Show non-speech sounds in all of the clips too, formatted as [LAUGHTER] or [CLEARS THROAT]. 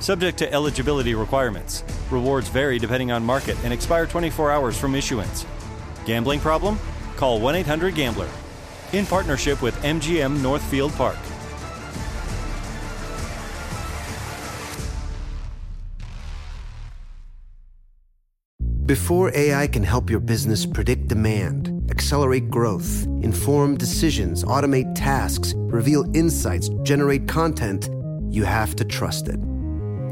Subject to eligibility requirements. Rewards vary depending on market and expire 24 hours from issuance. Gambling problem? Call 1 800 Gambler. In partnership with MGM Northfield Park. Before AI can help your business predict demand, accelerate growth, inform decisions, automate tasks, reveal insights, generate content, you have to trust it.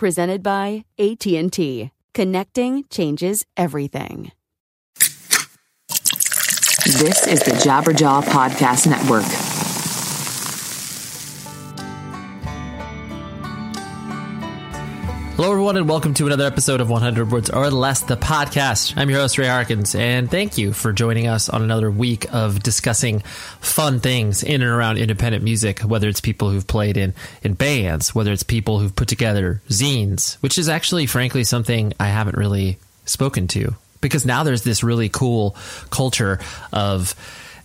presented by AT&T. Connecting changes everything. This is the Jabberjaw Podcast Network. Hello, everyone, and welcome to another episode of 100 Words or Less, the podcast. I'm your host, Ray Harkins, and thank you for joining us on another week of discussing fun things in and around independent music, whether it's people who've played in, in bands, whether it's people who've put together zines, which is actually, frankly, something I haven't really spoken to because now there's this really cool culture of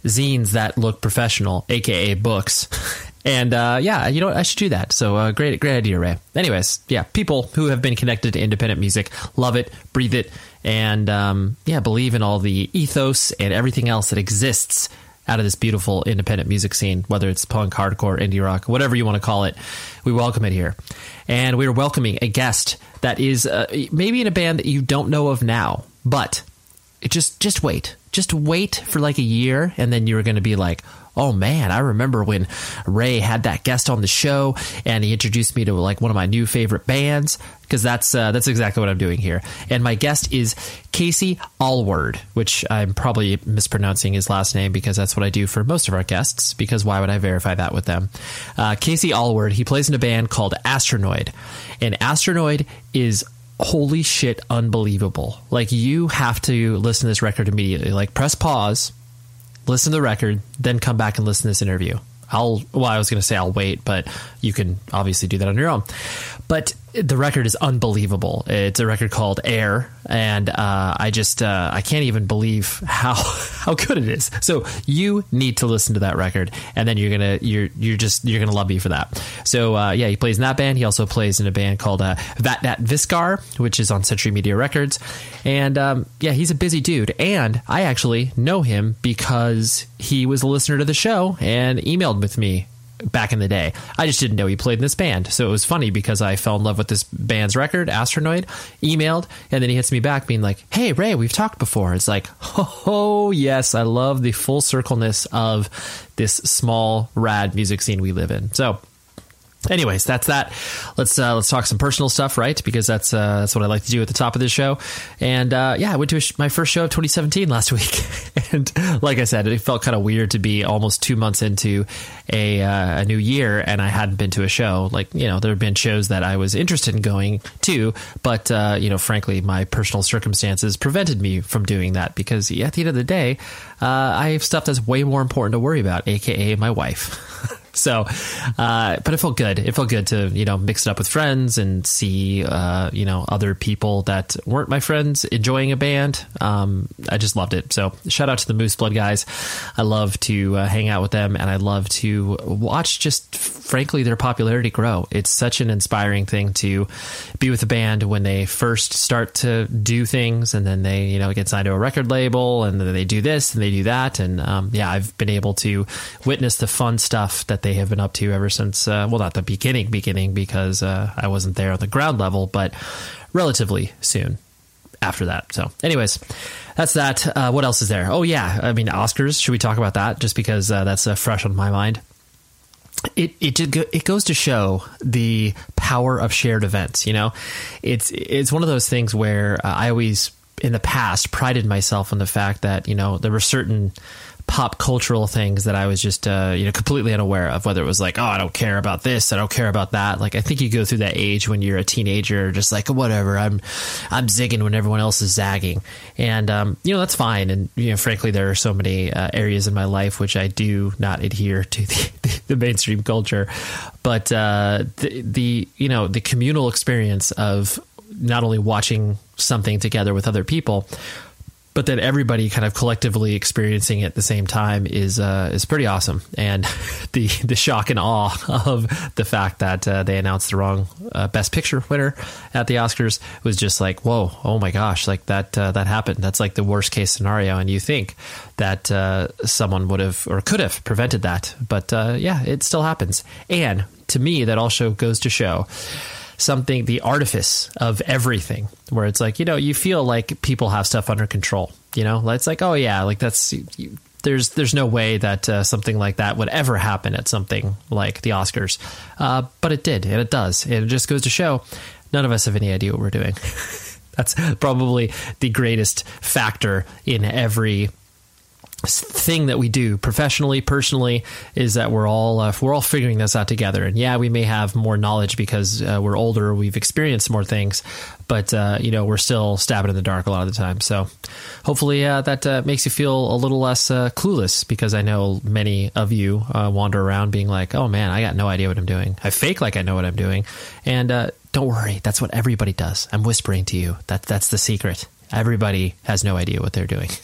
zines that look professional, aka books. [LAUGHS] And uh, yeah, you know what? I should do that. So uh, great, great idea, Ray. Anyways, yeah, people who have been connected to independent music love it, breathe it, and um, yeah, believe in all the ethos and everything else that exists out of this beautiful independent music scene, whether it's punk, hardcore, indie rock, whatever you want to call it. We welcome it here, and we are welcoming a guest that is uh, maybe in a band that you don't know of now, but it just just wait, just wait for like a year, and then you're going to be like oh man, I remember when Ray had that guest on the show and he introduced me to like one of my new favorite bands because that's uh, that's exactly what I'm doing here. And my guest is Casey Allward, which I'm probably mispronouncing his last name because that's what I do for most of our guests. Because why would I verify that with them? Uh, Casey Allward, he plays in a band called Astronoid, and Astronoid is holy shit unbelievable. Like you have to listen to this record immediately. Like press pause listen to the record, then come back and listen to this interview. I'll, well, I was going to say I'll wait, but you can obviously do that on your own. But the record is unbelievable. It's a record called Air, and uh, I just uh, I can't even believe how [LAUGHS] how good it is. So you need to listen to that record, and then you're gonna you're you're just you're gonna love me for that. So uh, yeah, he plays in that band. He also plays in a band called uh, Vattnet Viskar, which is on Century Media Records, and um, yeah, he's a busy dude. And I actually know him because he was a listener to the show and emailed with me back in the day. I just didn't know he played in this band. So it was funny because I fell in love with this band's record, Astronoid, emailed, and then he hits me back being like, Hey, Ray, we've talked before. It's like, [LAUGHS] Oh, yes, I love the full circleness of this small, rad music scene we live in. So anyways, that's that. Let's uh, let's talk some personal stuff, right? Because that's uh, that's what I like to do at the top of this show. And uh, yeah, I went to sh- my first show of 2017 last [LAUGHS] week, and like I said, it felt kind of weird to be almost two months into a uh, a new year and I hadn't been to a show. Like you know, there have been shows that I was interested in going to, but uh, you know, frankly, my personal circumstances prevented me from doing that because at the end of the day, uh, I have stuff that's way more important to worry about, aka my wife. [LAUGHS] so, uh, but it felt good. It felt good to you know mix it up with friends and see uh, you know other people that weren't my friends enjoying a band. Um, I just loved it. So shout out to the Moose Blood guys. I love to uh, hang out with them, and I love to watch just frankly their popularity grow. It's such an inspiring thing to be with a band when they first start to do things, and then they you know get signed to a record label, and then they do this and they do that, and um, yeah, I've been able to witness the fun stuff that they have been up to ever since. Uh, well, not the beginning, beginning because uh, I wasn't there on the ground level, but relatively soon after that. So, anyways, that's that. Uh, what else is there? Oh yeah, I mean Oscars. Should we talk about that? Just because uh, that's uh, fresh on my mind. It it it goes to show the power of shared events. You know, it's it's one of those things where uh, I always in the past prided myself on the fact that you know there were certain pop cultural things that I was just uh, you know completely unaware of. Whether it was like, oh, I don't care about this, I don't care about that. Like I think you go through that age when you're a teenager, just like whatever. I'm I'm zigging when everyone else is zagging, and um, you know that's fine. And you know, frankly, there are so many uh, areas in my life which I do not adhere to the, [LAUGHS] the, mainstream culture, but uh, the the you know the communal experience of not only watching something together with other people but then everybody kind of collectively experiencing it at the same time is uh, is pretty awesome. And [LAUGHS] the the shock and awe of the fact that uh, they announced the wrong uh, Best Picture winner at the Oscars was just like, whoa, oh my gosh, like that uh, that happened. That's like the worst case scenario, and you think that uh, someone would have or could have prevented that, but uh, yeah, it still happens. And to me, that also goes to show something, the artifice of everything, where it's like, you know, you feel like people have stuff under control. You know, it's like, oh yeah, like that's you, there's there's no way that uh, something like that would ever happen at something like the Oscars, uh, but it did, and it does. And it just goes to show, none of us have any idea what we're doing. [LAUGHS] that's probably the greatest factor in every thing that we do professionally personally is that we're all uh, we're all figuring this out together. And yeah we may have more knowledge because uh, we're older we've experienced more things but uh, you know we're still stabbing in the dark a lot of the time. So hopefully uh, that uh, makes you feel a little less uh, clueless because i know many of you wander around being like oh man i got no idea what i'm doing. I fake like i know what i'm doing. And don't worry. That's what everybody does. I'm whispering to you. That that's the secret. Everybody has no idea what they're doing [LAUGHS]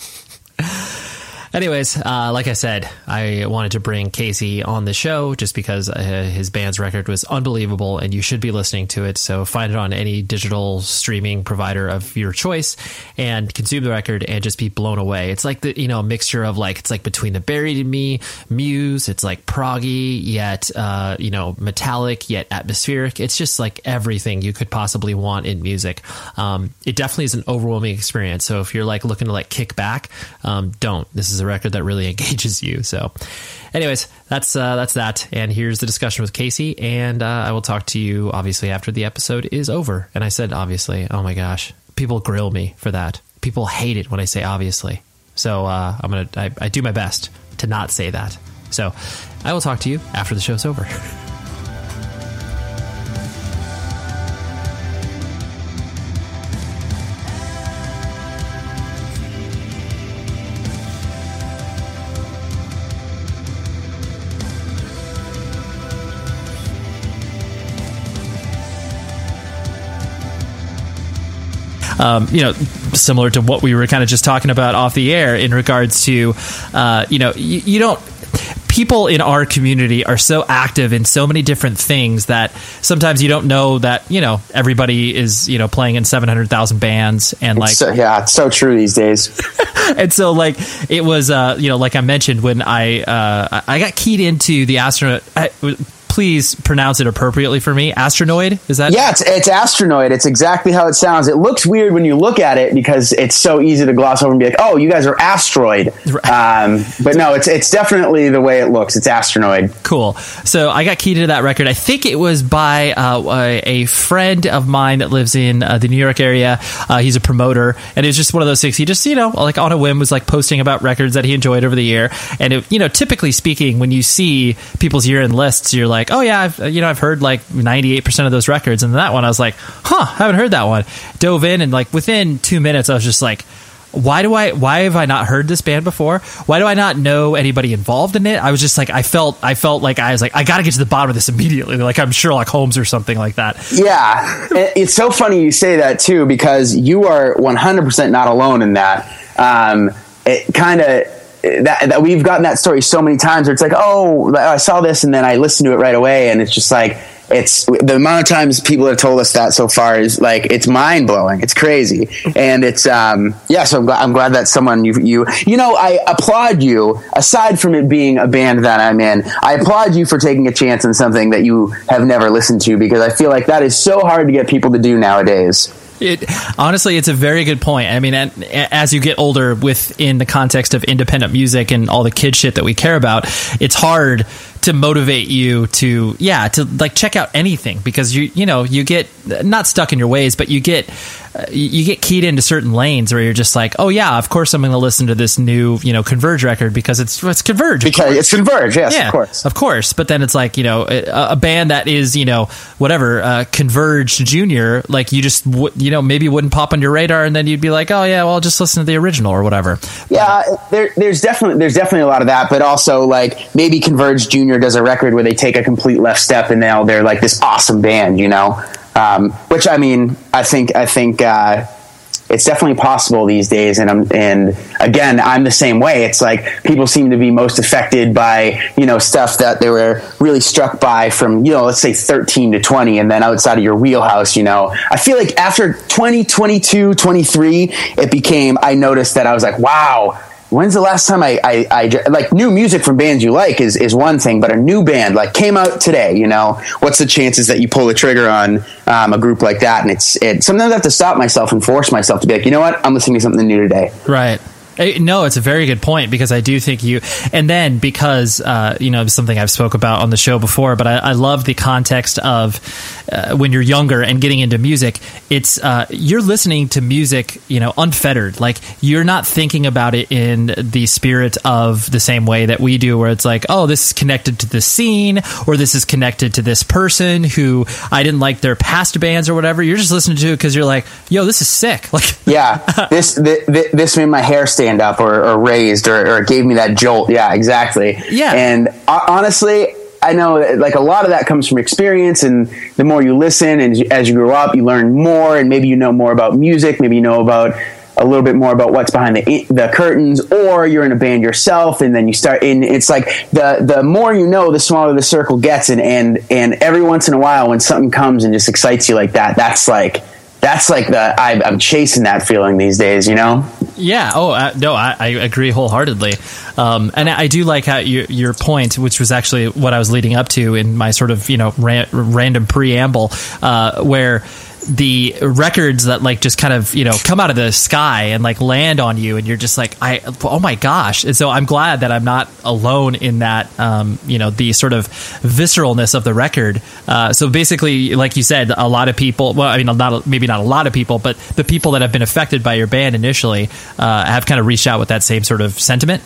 Anyways, uh, like I said, I wanted to bring Casey on the show just because uh, his band's record was unbelievable and you should be listening to it. So find it on any digital streaming provider of your choice and consume the record and just be blown away. It's like the, you know, mixture of like, it's like between the Buried and Me, Muse, it's like proggy, yet, uh, you know, metallic, yet atmospheric. It's just like everything you could possibly want in music. Um, it definitely is an overwhelming experience. So if you're like looking to like kick back, um, don't. This is a record that really [LAUGHS] engages you. So, anyways, that's uh, that's that. And here's the discussion with Casey. And uh, I will talk to you obviously after the episode is over. And I said obviously. Oh my gosh, people grill me for that. People hate it when I say obviously. So uh, I'm gonna I, I do my best to not say that. So I will talk to you after the show's over. [LAUGHS] um, you know, similar to what we were kind of just talking about off the air in regards to, uh, you know, you, you don't people in our community are so active in so many different things that sometimes you don't know that you know everybody is you know playing in 700,000 bands and like so, yeah it's so true these days. [LAUGHS] And so like it was uh you know like I mentioned when I uh I got keyed into the astronaut I, please pronounce it appropriately for me. Astronoid is that? Yeah, it's, it's astronoid. It's exactly how it sounds. It looks weird when you look at it because it's so easy to gloss over and be like, "Oh, you guys are asteroid." Um, but no, it's it's definitely the way it looks. It's astronoid. Cool. So I got keyed to that record. I think it was by uh, a friend of mine that lives in uh, the New York area. Uh, he's a promoter, and it was just one of those things. He just you know like on a whim was like posting about records that he enjoyed over the year, and it, you know typically speaking, when you see people's year end lists, you're like like, oh yeah, I've you know I've heard like ninety eight percent of those records, and that one I was like, huh, I haven't heard that one. Dove in and like within two minutes, I was just like, why do I why have I not heard this band before? Why do I not know anybody involved in it? I was just like I felt I felt like I was like I got to get to the bottom of this immediately. Like I'm Sherlock Holmes or something like that. Yeah, it's so funny you say that too because you are 100% not alone in that. Um, it kind of that, that we've gotten that story so many times where it's like, oh, I saw this and then I listened to it right away, and it's just like it's the amount of times people have told us that so far is like it's mind blowing. It's crazy, and it's um yeah. So I'm glad, I'm glad that someone you you you know I applaud you. Aside from it being a band that I'm in, I applaud you for taking a chance on something that you have never listened to because I feel like that is so hard to get people to do nowadays. It, honestly, it's a very good point. I mean, as you get older, within the context of independent music and all the kid shit that we care about, it's hard to motivate you to yeah to like check out anything because you you know you get not stuck in your ways but you get uh, you get keyed into certain lanes where you're just like oh yeah of course I'm going to listen to this new you know Converge record because it's it's Converge because it's Converge yes yeah, of course of course but then it's like you know a, a band that is you know whatever uh, Converge Junior like you just w- you know maybe wouldn't pop on your radar and then you'd be like oh yeah well I'll just listen to the original or whatever yeah there, there's definitely there's definitely a lot of that but also like maybe Converge Jr. does a record where they take a complete left step and now they're like this awesome band, you know. Um, which I mean, I think I think uh, it's definitely possible these days. And I'm, and again, I'm the same way. It's like people seem to be most affected by you know stuff that they were really struck by from you know let's say 13 to 20, and then outside of your wheelhouse, you know. I feel like after 20, 22, 23, it became. I noticed that I was like, wow when's the last time I, I, I, like new music from bands you like is, is one thing, but a new band like came out today, you know, what's the chances that you pull the trigger on um, a group like that? And it's, it, sometimes I have to stop myself and force myself to be like, you know what? I'm listening to something new today. Right. No, it's a very good point because I do think you, and then because uh, you know something I've spoke about on the show before, but I, I love the context of uh, when you're younger and getting into music. It's uh, you're listening to music, you know, unfettered. Like you're not thinking about it in the spirit of the same way that we do, where it's like, oh, this is connected to the scene, or this is connected to this person who I didn't like their past bands or whatever. You're just listening to it because you're like, yo, this is sick. [LAUGHS] Like, yeah, [LAUGHS] this this, this made my hair stand stand up or, or raised or, or, gave me that jolt. Yeah, exactly. Yeah. And uh, honestly, I know like a lot of that comes from experience, and the more you listen and as you grow up, you learn more, and maybe you know more about music, maybe you know about a little bit more about what's behind the the curtains, or you're in a band yourself, and then you start. And it's like the the more you know, the smaller the circle gets, and and and every once in a while, when something comes and just excites you like that, that's like that's like the I, am chasing that feeling these days, you know. Yeah. Oh uh, no, I, I, agree wholeheartedly, um, and I do like how your, your point, which was actually what I was leading up to in my sort of you know ran, random preamble, uh, where the records that like just kind of you know come out of the sky and like land on you and you're just like i oh my gosh. And so i'm glad that i'm not alone in that um, you know the sort of visceralness of the record. Uh, so basically like you said a lot of people well i mean not maybe not a lot of people but the people that have been affected by your band initially uh, have kind of reached out with that same sort of sentiment?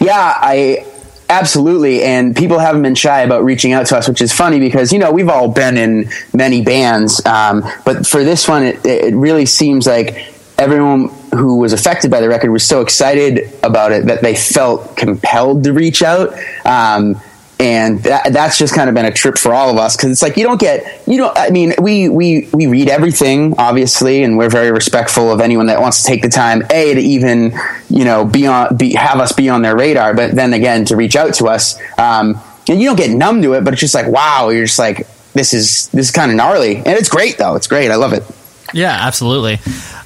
Yeah i Absolutely, and people haven't been shy about reaching out to us, which is funny because you know we've all been in many bands, um, but for this one, it, it really seems like everyone who was affected by the record was so excited about it that they felt compelled to reach out. Um, and that, that's just kind of been a trip for all of us because it's like you don't get you don't i mean we we we read everything obviously and we're very respectful of anyone that wants to take the time a to even you know be on be have us be on their radar but then again to reach out to us um, and you don't get numb to it but it's just like wow you're just like this is this is kind of gnarly. And it's great though. It's great. I love it. Yeah absolutely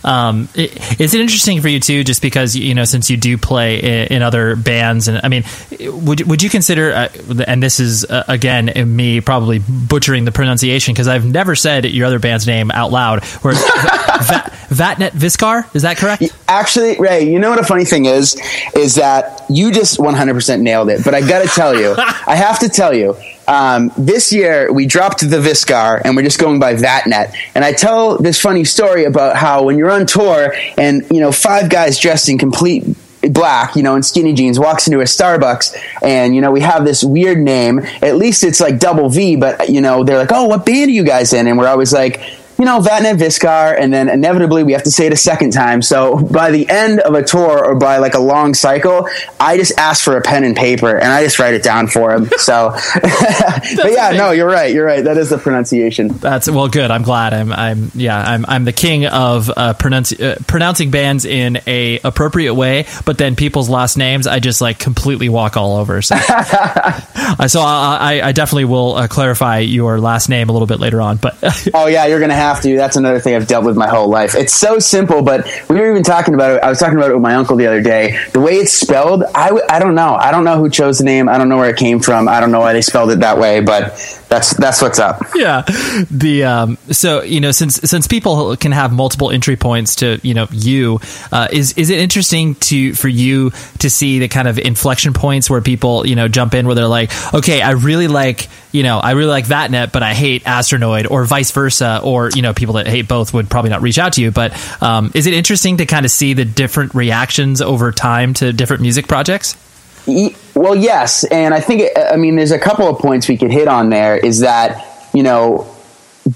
um, it, is it interesting for you too, just because you know since you do play in, in other bands, and I mean, would would you consider? Uh, and this is uh, again me probably butchering the pronunciation because I've never said your other band's name out loud. Where [LAUGHS] Va- Vattnet Viskar is that correct? Actually, Ray, you know what a funny thing is is that you just 100% nailed it. But I got to tell you, [LAUGHS] I have to tell you, um, this year we dropped the Viskar and we're just going by Vattnet. And I tell this funny story about how when you're on tour and you know five guys dressed in complete black, you know, in skinny jeans, walks into a Starbucks, and you know we have this weird name. At least it's like double V, but you know they're like, "Oh, what band are you guys in?" And we're always like you know, Vattnet Viskar, and then inevitably we have to say it a second time. So by the end of a tour or by like a long cycle, I just ask for a pen and paper and I just write it down for him. So, [LAUGHS] [LAUGHS] but yeah, no, you're right. You're right. That is the pronunciation. That's well, good. I'm glad. I'm, I'm, yeah, I'm, I'm the king of uh, pronunci- uh, pronouncing bands in a appropriate way, but then people's last names, I just like completely walk all over. So, [LAUGHS] so I, I definitely will uh, clarify your last name a little bit later on. But oh yeah, you're gonna have to. That's another thing I've dealt with my whole life. It's so simple, but we were even talking about it. I was talking about it with my uncle the other day. The way it's spelled, I don't know. I don't know who chose the name. I don't know where it came from. I don't know why they spelled it that way, but that's that's what's up. Yeah. The um so you know since since people can have multiple entry points to you know you uh, is is it interesting to for you to see the kind of inflection points where people you know jump in where they're like okay I really like you know I really like Vattnet but I hate Astronoid or vice versa or you know people that hate both would probably not reach out to you but um, is it interesting to kind of see the different reactions over time to different music projects? Well, yes, and I think I mean there's a couple of points we could hit on there. Is that you know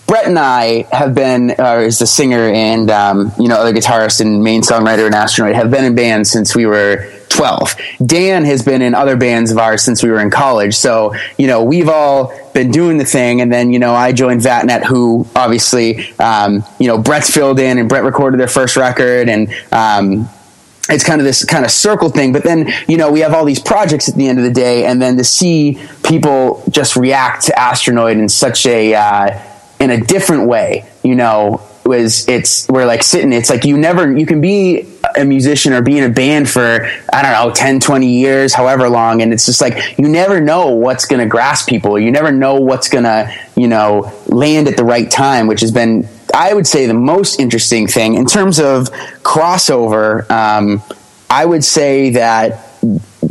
Brett and I have been, uh, as the singer and um, you know other guitarist and main songwriter and Astronoid, have been in bands since we were 12. Dan has been in other bands of ours since we were in college. So, you know, we've all been doing the thing. And then, you know, I joined Vattnet, who obviously, um, you know, Brett's filled in and Brett recorded their first record. And, um, it's kind of this kind of circle thing. But then, you know, we have all these projects at the end of the day. And then to see people just react to Astronoid in such a, uh, in a different way, you know, was it's we're like sitting it's like you never you can be a musician or be in a band for i don't know 10 20 years however long and it's just like you never know what's going to grasp people you never know what's going to you know land at the right time which has been i would say the most interesting thing in terms of crossover um, i would say that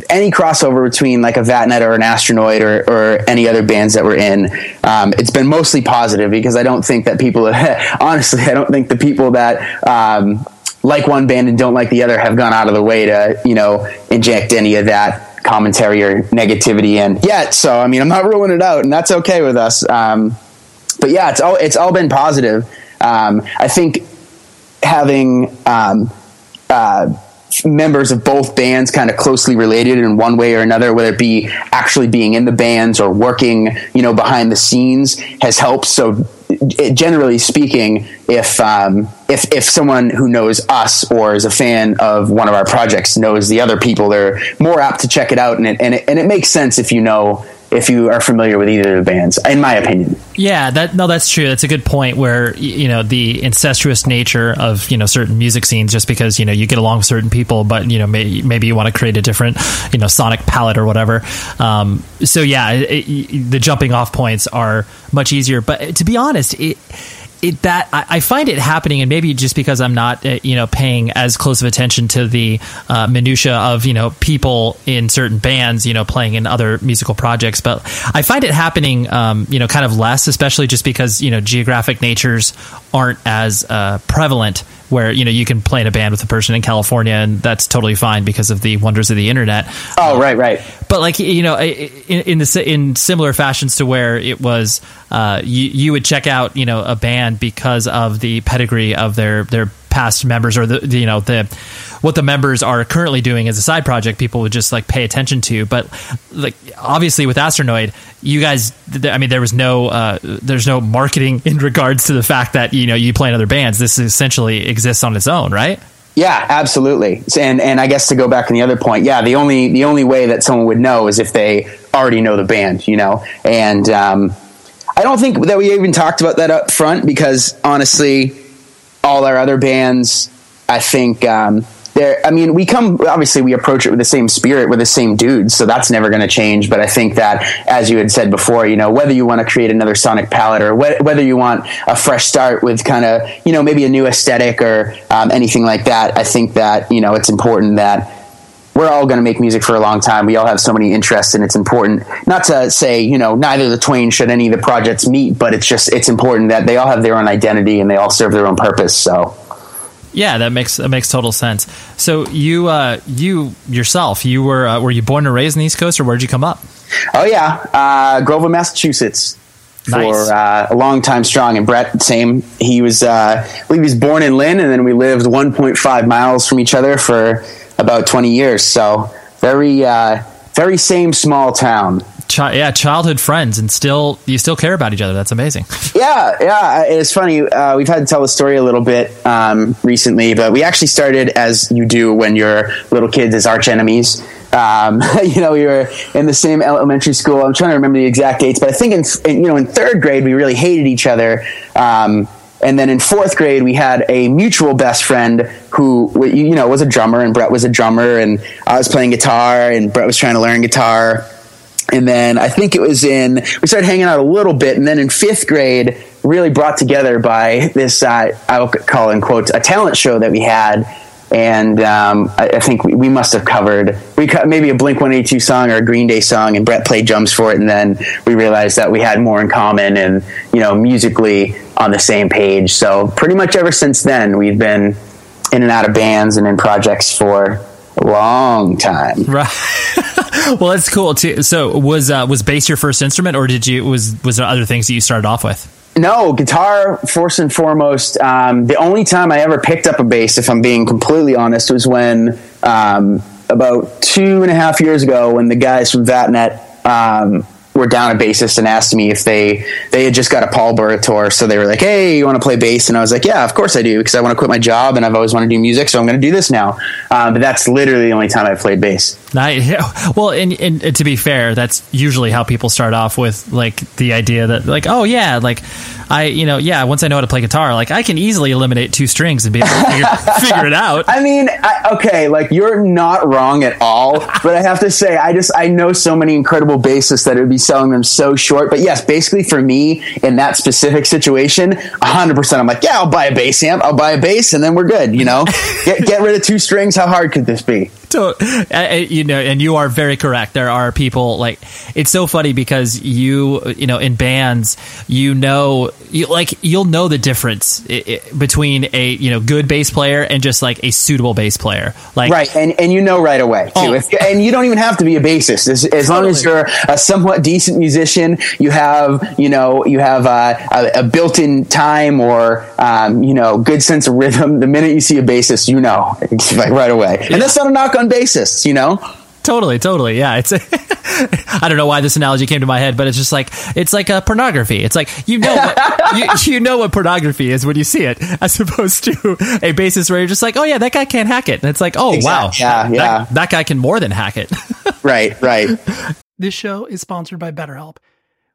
any crossover between like a Vattnet or an Astronoid or, or any other bands that we're in, um, it's been mostly positive because I don't think that people, [LAUGHS] honestly, I don't think the people that um, like one band and don't like the other have gone out of the way to, you know, inject any of that commentary or negativity in yet. So, I mean, I'm not ruling it out and that's okay with us. Um, but yeah, it's all, it's all been positive. Um, I think having, um, uh, members of both bands kind of closely related in one way or another, whether it be actually being in the bands or working, you know, behind the scenes has helped. So generally speaking, if, um, if, if someone who knows us or is a fan of one of our projects knows the other people, they're more apt to check it out. And it, and it, and it makes sense if you know, if you are familiar with either of the bands, in my opinion. Yeah, that no, that's true. That's a good point. Where you know the incestuous nature of you know certain music scenes, just because you know you get along with certain people, but you know may, maybe you want to create a different you know sonic palette or whatever. Um, so yeah, it, it, the jumping off points are much easier. But to be honest, it it, that I, I, find it happening, and maybe just because I'm not, uh, you know, paying as close of attention to the uh, minutia of you know people in certain bands, you know, playing in other musical projects, but I find it happening, um, you know, kind of less, especially just because you know geographic natures aren't as uh, prevalent where you know you can play in a band with a person in California and that's totally fine because of the wonders of the internet. Oh, right, right. But like you know, in, in the in similar fashions to where it was, uh, you you would check out you know a band because of the pedigree of their their past members or the, the, you know the what the members are currently doing as a side project people would just like pay attention to but like obviously with astronoid you guys i mean there was no uh, there's no marketing [LAUGHS] in regards to the fact that you know you play in other bands this essentially exists on its own right yeah, absolutely. And and I guess to go back on the other point, yeah, the only the only way that someone would know is if they already know the band, you know. And um, I don't think that we even talked about that up front because honestly, all our other bands, I think um, there. I mean, we come obviously we approach it with the same spirit, with the same dudes, so that's never going to change. But I think that, as you had said before, you know, whether you want to create another sonic palette or wh- whether you want a fresh start with kind of you know maybe a new aesthetic or um, anything like that, I think that you know it's important that we're all going to make music for a long time. We all have so many interests, and it's important not to say you know neither the twain should any of the projects meet, but it's just it's important that they all have their own identity and they all serve their own purpose. So. Yeah, that makes that makes total sense. So you uh, you yourself, you were uh, were you born and raised in the East Coast, or where'd you come up? Oh yeah, uh, Groveland, Massachusetts. for uh, a long time strong. And Brett, same. He was, uh, I believe, he was born in Lynn, and then we lived 1.5 miles from each other for about 20 years. So very, uh, very same small town. Chi- yeah, childhood friends, and still you still care about each other. That's amazing. [LAUGHS] Yeah, yeah. It's funny. Uh, we've had to tell the story a little bit um, recently, but we actually started as you do when you're little kids as arch enemies. Um, [LAUGHS] you know, we were in the same elementary school. I'm trying to remember the exact dates, but I think in, in you know in third grade we really hated each other. Um, and then in fourth grade we had a mutual best friend who you know was a drummer, and Brett was a drummer, and I was playing guitar, and Brett was trying to learn guitar and then I think it was in we started hanging out a little bit, and then in fifth grade, really brought together by this uh, I will call in quotes a talent show that we had, and um, I, I think we, we must have covered we cut maybe a Blink One Eighty Two song or a Green Day song, and Brett played drums for it, and then we realized that we had more in common, and you know musically on the same page. So pretty much ever since then, we've been in and out of bands and in projects for a long time. Right. [LAUGHS] well, that's cool too. So was uh, was bass your first instrument, or did you was was there other things that you started off with? No, guitar first and foremost. Um, the only time I ever picked up a bass, if I'm being completely honest, was when um, about two and a half years ago, when the guys from Vattnet um, were down a bassist and asked me if they they had just got a Pallbearer tour, so they were like, "Hey, you want to play bass?" And I was like, "Yeah, of course I do," because I want to quit my job and I've always wanted to do music, so I'm going to do this now. Um, but that's literally the only time I've played bass. Nice. [LAUGHS] Well, and, and to be fair, that's usually how people start off with like the idea that like, oh yeah, like I, you know, yeah, once I know how to play guitar, like I can easily eliminate two strings and be able to figure, [LAUGHS] figure it out. I mean, I, okay, like you're not wrong at all, but I have to say, I just I know so many incredible bassists that it would be selling them so short. But yes, basically for me in that specific situation, hundred percent, I'm like, yeah, I'll buy a bass amp, I'll buy a bass, and then we're good. You know, [LAUGHS] get get rid of two strings. How hard could this be? So, uh, you know, and you are very correct. There are people like it's so funny because you, you know, in bands, you know, you like you'll know the difference i i between a you know good bass player and just like a suitable bass player. Like, Right, and and you know right away too. Oh. If, and you don't even have to be a bassist. As, as long as you're a somewhat decent musician, you have you know you have uh, a, a built-in time or um, you know good sense of rhythm. The minute you see a bassist, you know [LAUGHS] like right away. And that's not a knock on bassists, you know. Totally, totally. Yeah, it's. [LAUGHS] I don't know why this analogy came to my head, but it's just like it's like a pornography. It's like you know what, you, [LAUGHS] you know what pornography is when you see it, as opposed to a basis where you're just like, oh yeah, that guy can't hack it, and it's like, oh wow, Exact- yeah, that- yeah. that, guy can more than hack it. [LAUGHS] Right, right. This show is sponsored by BetterHelp.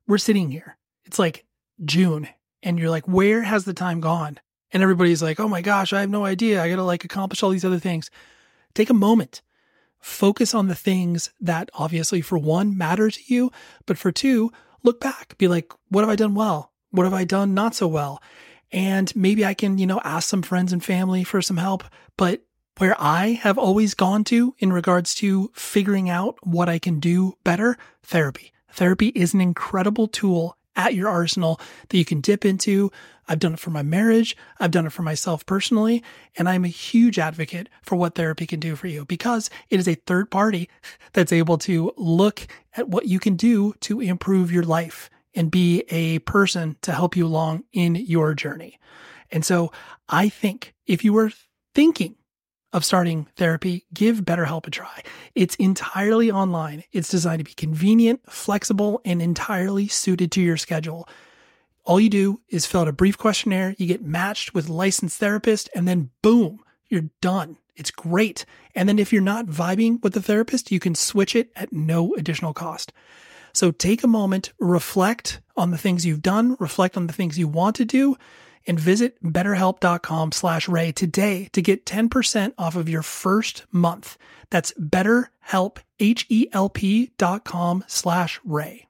We're sitting here. It's like June, and you're like, where has the time gone? And everybody's like, oh my gosh, I have no idea. I got to like accomplish all these other things. Take a moment. Focus on the things that obviously, for one, matter to you, but for two, look back. Be like, what have I done well? What have I done not so well? And maybe I can, you know, ask some friends and family for some help. But where I have always gone to in regards to figuring out what I can do better, therapy. Therapy is an incredible tool at your arsenal that you can dip into. I've done it for my marriage. I've done it for myself personally. And I'm a huge advocate for what therapy can do for you because it is a third party that's able to look at what you can do to improve your life and be a person to help you along in your journey. And so I think if you were thinking of starting therapy, give BetterHelp a try. It's entirely online. It's designed to be convenient, flexible, and entirely suited to your schedule. All you do is fill out a brief questionnaire, you get matched with licensed therapist, and then boom, you're done. It's great. And then if you're not vibing with the therapist, you can switch it at no additional cost. So take a moment, reflect on the things you've done, reflect on the things you want to do, and visit betterhelp.com slash ray today to get 10% off of your first month. That's betterhelp, H-E-L-P dot com slash ray.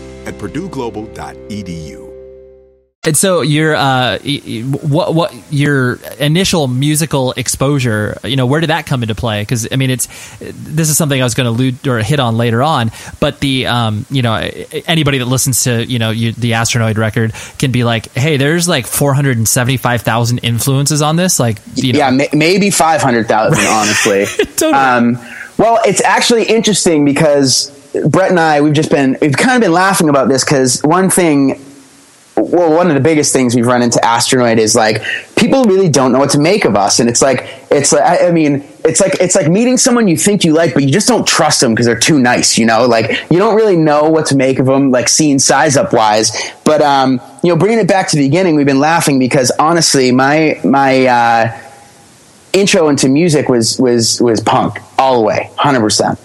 at purdueglobal.edu. And so your uh, what what your initial musical exposure, you know, where did that come into play? Because I mean, it's this is something I was going to allude or hit on later on. But the um, you know, anybody that listens to you know you, the Astronoid record can be like, hey, there's like four hundred and seventy five thousand influences on this. Like, you know. yeah, ma- maybe five hundred thousand, [LAUGHS] honestly. totally. um, well, it's actually interesting because Brett and I we've just been we've kind of been laughing about this because one thing well, one of the biggest things we've run into Astronoid is like people really don't know what to make of us, and it's like it's like I mean it's like it's like meeting someone you think you like, but you just don't trust them because they're too nice, you know. Like you don't really know what to make of them, like seeing size up wise. But um, you know, bringing it back to the beginning, we've been laughing because honestly, my my uh, intro into music was was was punk all the way, hundred um, percent.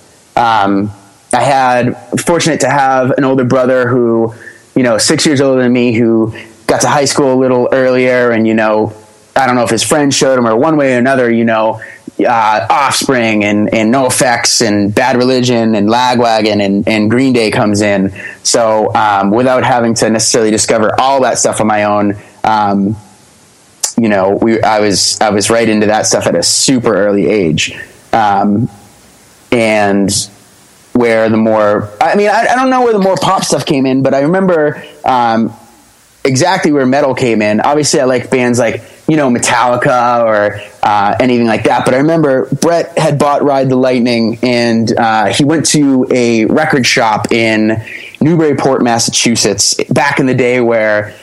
I had fortunate to have an older brother who you know, six years older than me who got to high school a little earlier and, you know, I don't know if his friends showed him or one way or another, you know, uh, Offspring and, and NOFX and Bad Religion and Lagwagon and, and Green Day comes in. So um, without having to necessarily discover all that stuff on my own, um, you know, we I was I was right into that stuff at a super early age, um, and where the more I mean I, I, don't know where the more pop stuff came in, but I remember um, exactly where metal came in. Obviously, I like bands like you know Metallica or uh, anything like that. But I remember Brett had bought Ride the Lightning, and uh, he went to a record shop in Newburyport, Massachusetts, back in the day where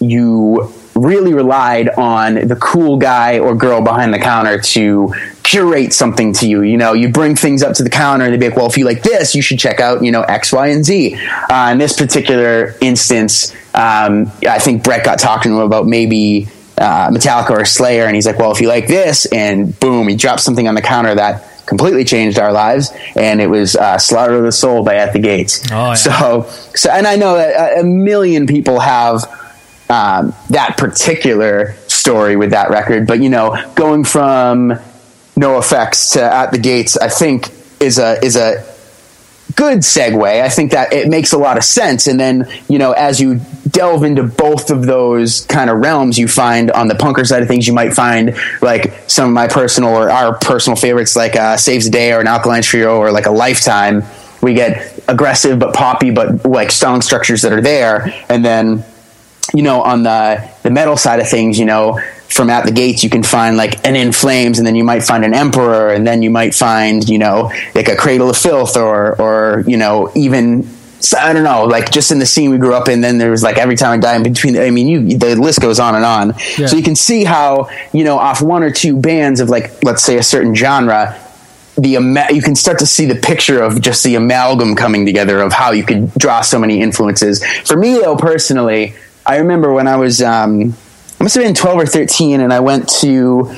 you really relied on the cool guy or girl behind the counter to curate something to you. You know, you bring things up to the counter and they'd be like, well, if you like this, you should check out, you know, X, Y, and Z. Uh, in this particular instance, um, I think Brett got talking to him about maybe uh, Metallica or Slayer, and he's like, well, if you like this, and boom, he dropped something on the counter that completely changed our lives, and it was uh, "Slaughter of the Soul" by At the Gates. Oh, yeah. So, so, and I know that a million people have um, that particular story with that record, but you know, going from NOFX to At the Gates, I think is a is a good segue. I think that it makes a lot of sense. And then, you know, as you delve into both of those kind of realms, you find on the punker side of things, you might find like some of my personal or our personal favorites, like uh, Saves the Day or an Alkaline Trio or like a Lifetime. We get aggressive but poppy, but like song structures that are there. And then, you know, on the the metal side of things, you know, from at the gates you can find like an in flames and then you might find an emperor and then you might find you know like a cradle of filth or or you know even I don't know, like just in the scene we grew up in, then there was like every time I die in between. I mean, you the list goes on and on. Yeah. So you can see how you know off one or two bands of like let's say a certain genre, the you can start to see the picture of just the amalgam coming together of how you could draw so many influences. For me though, personally, I remember when I was um, I must have been 12 or 13, and I went to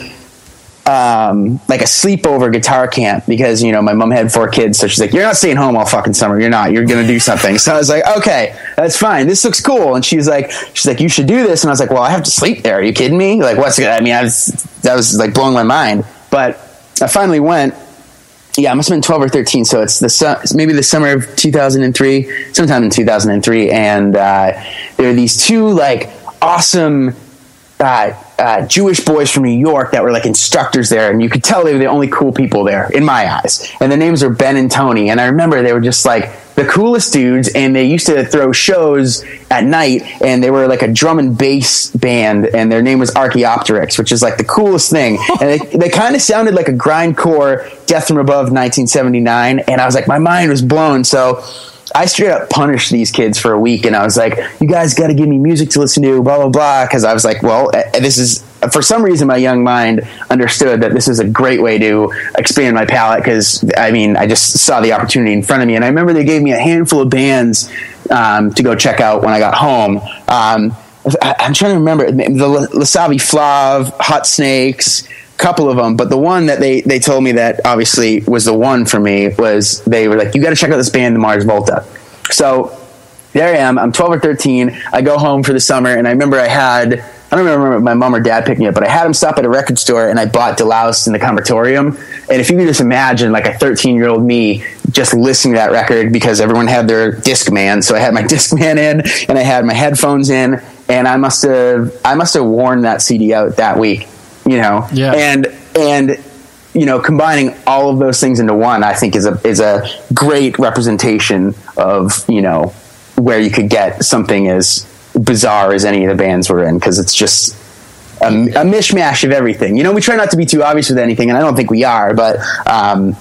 um, like a sleepover guitar camp because you know my mom had four kids, so she's like, "You're not staying home all fucking summer. You're not. You're gonna do something." so I was like, "Okay, that's fine. This looks cool." And she's like, "She's like, you should do this." And I was like, "Well, I have to sleep there. Are you kidding me? Like, what's? I mean, I was that was like blowing my mind." But I finally went. Yeah, I must have been twelve or thirteen. So it's the su- maybe the summer of two thousand and three, sometime in two thousand and three, and uh, there are these two like awesome uh, uh, Jewish boys from New York that were like instructors there, and you could tell they were the only cool people there in my eyes. And the names were Ben and Tony, and I remember they were just like the coolest dudes, and they used to throw shows at night, and they were like a drum and bass band, and their name was Archaeopteryx, which is like the coolest thing. [LAUGHS] and they, they kind of sounded like a grindcore Death from Above 1979, and I was like, my mind was blown. So I straight up punished these kids for a week, and I was like, "You guys got to give me music to listen to, blah blah blah." Because I was like, "Well, eh, this is." For some reason, my young mind understood that this is a great way to expand my palette. Because I mean, I just saw the opportunity in front of me, and I remember they gave me a handful of bands um, to go check out when I got home. Um, I, am trying to remember the Lasavi Flav, Hot Snakes couple of them, but the one that they they told me that obviously was the one for me was they were like, you got to check out this band, the Mars Volta. So there I am. I'm 12 or 13. I go home for the summer, and I remember I had. I don't remember my mom or dad picked me up, but I had them stop at a record store and I bought De-Loused in the Comatorium. And if you could just imagine like a 13 year old me just listening to that record because everyone had their Discman. So I had my [LAUGHS] Discman in and I had my headphones in and I must have, I must have worn that CD out that week you know yeah. and and you know combining all of those things into one i think is a is a great representation of you know where you could get something as bizarre as any of the bands were in because it's just a, a, mishmash of everything you know we try not to be too obvious with anything and i don't think we are but um,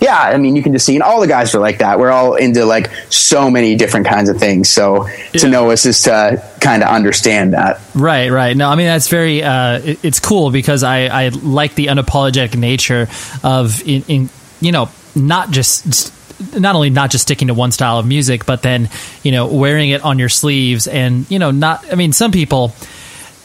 yeah, I mean, you can just see, and all the guys are like that. We're all into like so many different kinds of things. So yeah. to know us is to kind of understand that. Right, right. No, I mean that's very. Uh, it, it's cool because I I like the unapologetic nature of in, in you know not just not only not just sticking to one style of music, but then you know wearing it on your sleeves, and you know not. I mean, some people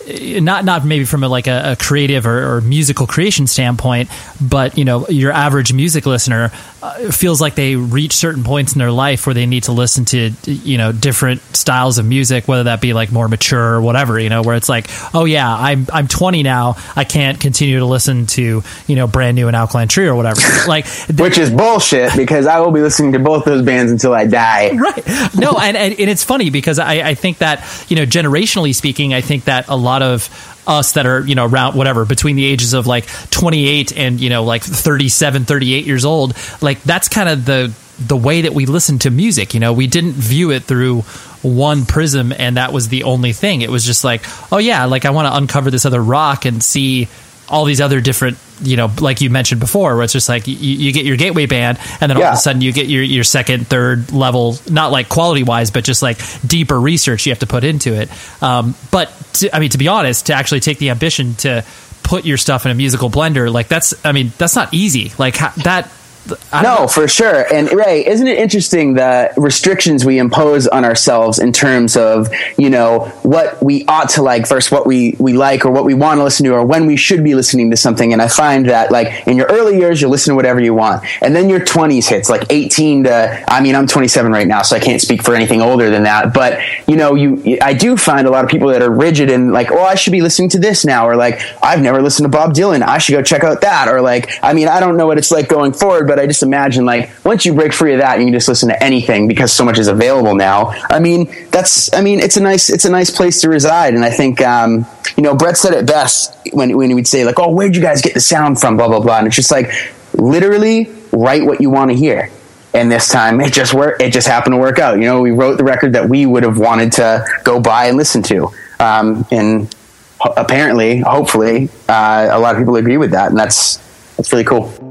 not not maybe from a, like a, a creative or, or, musical creation standpoint, but you know your average music listener uh, feels like they reach certain points in their life where they need to listen to you know different styles of music, whether that be like more mature or whatever. You know, where it's like, oh yeah, I'm I'm 20 now, I can't continue to listen to you know brand new and Alkaline Trio or whatever. [LAUGHS] like, which is bullshit because I will be listening to both those bands until I die. [LAUGHS] Right? No, and, and, and it's funny because I I think that you know generationally speaking, I think that a lot of us that are you know around whatever between the ages of like 28 and you know like 37 38 years old like that's kind of the the way that we listen to music you know? We didn't view it through one prism and that was the only thing. It was just like oh yeah like i want to uncover this other rock and see all these other different you know like you mentioned before where it's just like you, you get your gateway band and then all yeah. of a sudden you get your, your second third level not like quality wise but just like deeper research you have to put into it um, but to, i mean to be honest to actually take the ambition to put your stuff in a musical blender like that's i mean that's not easy like that no, know. for sure. And Ray, isn't it interesting the restrictions we impose on ourselves in terms of, you know, what we ought to like versus what we, we like or what we want to listen to or when we should be listening to something. And I find that like in your early years, you listen to whatever you want. And then your 20s hits like 18 to, I mean, I'm 27 right now, so I can't speak for anything older than that. But, you know, you, I do find a lot of people that are rigid and like, oh, I should be listening to this now. Or like, I've never listened to Bob Dylan. I should go check out that. Or like, I mean, I don't know what it's like going forward but I just imagine like once you break free of that, and you can just listen to anything because so much is available now. I mean, that's I mean, it's a nice it's a nice place to reside, and I think um, you know Brett said it best when when he would say like, "Oh, where'd you guys get the sound from?" Blah blah blah, and it's just like literally write what you want to hear. And this time it just worked. It just happened to work out. You know, we wrote the record that we would have wanted to go buy and listen to. Um, and apparently, hopefully, uh, a lot of people agree with that, and that's that's really cool.